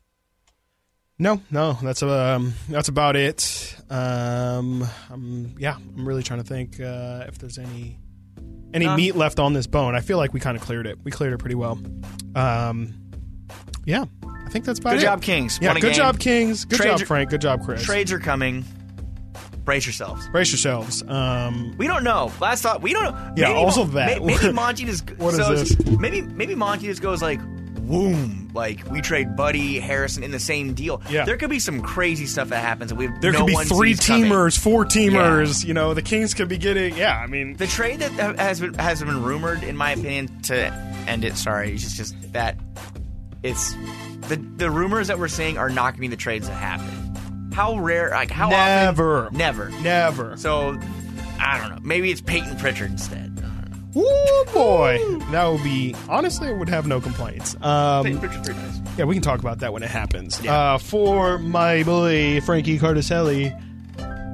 No, no, that's um, that's about it. Um, I'm, yeah, I'm really trying to think uh, if there's any any No. meat left on this bone. I feel like we kind of cleared it. We cleared it pretty well. Um, yeah, I think that's about Good it. job, Kings. Yeah, good game. job, Kings. Good Trades job, are- Frank. Good job, Chris. Trades are coming. Brace yourselves. Brace yourselves. Um, We don't know. Last thought, we don't know. Yeah, Maybe also that. may- Maybe Monte just What is so this? Maybe maybe Monte just goes like, "Boom!" Like we trade Buddy Harrison in the same deal. Yeah. there could be some crazy stuff that happens, and we have there no could be one three sees coming. teamers, four teamers. You know, the Kings could be getting. Yeah, I mean, The trade that has been has been rumored, in my opinion, to end it. Sorry, it's just, just that it's the the rumors that we're seeing are not going to be the trades that happen. How rare? Like how Never. often? Never. never. So I don't know. Maybe it's Payton Pritchard instead. I don't know. Ooh, boy, that would be honestly. I would have no complaints. Um, pretty nice. yeah, we can talk about that when it happens. Yeah. Uh, for my boy Frankie Cardicelli,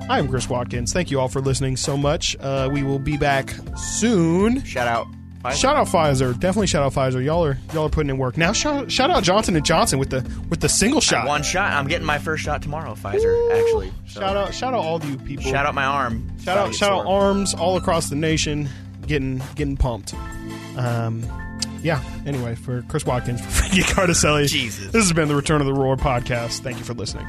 I'm Chris Watkins. Thank you all for listening so much. Uh, we will be back soon. Shout out. Pfizer. Shout out Pfizer, definitely shout out Pfizer. Y'all are y'all are putting in work now. Shout, shout out Johnson and Johnson with the with the single shot. One shot. I'm getting my first shot tomorrow, Pfizer. Actually. So, Shout out shout out all of you people. Shout out my arm. Shout out, shout out arms all across the nation, getting getting pumped. Um, yeah. Anyway, for Chris Watkins, for Frankie Cardicelli, Jesus. this has been the Return of the Roar podcast. Thank you for listening.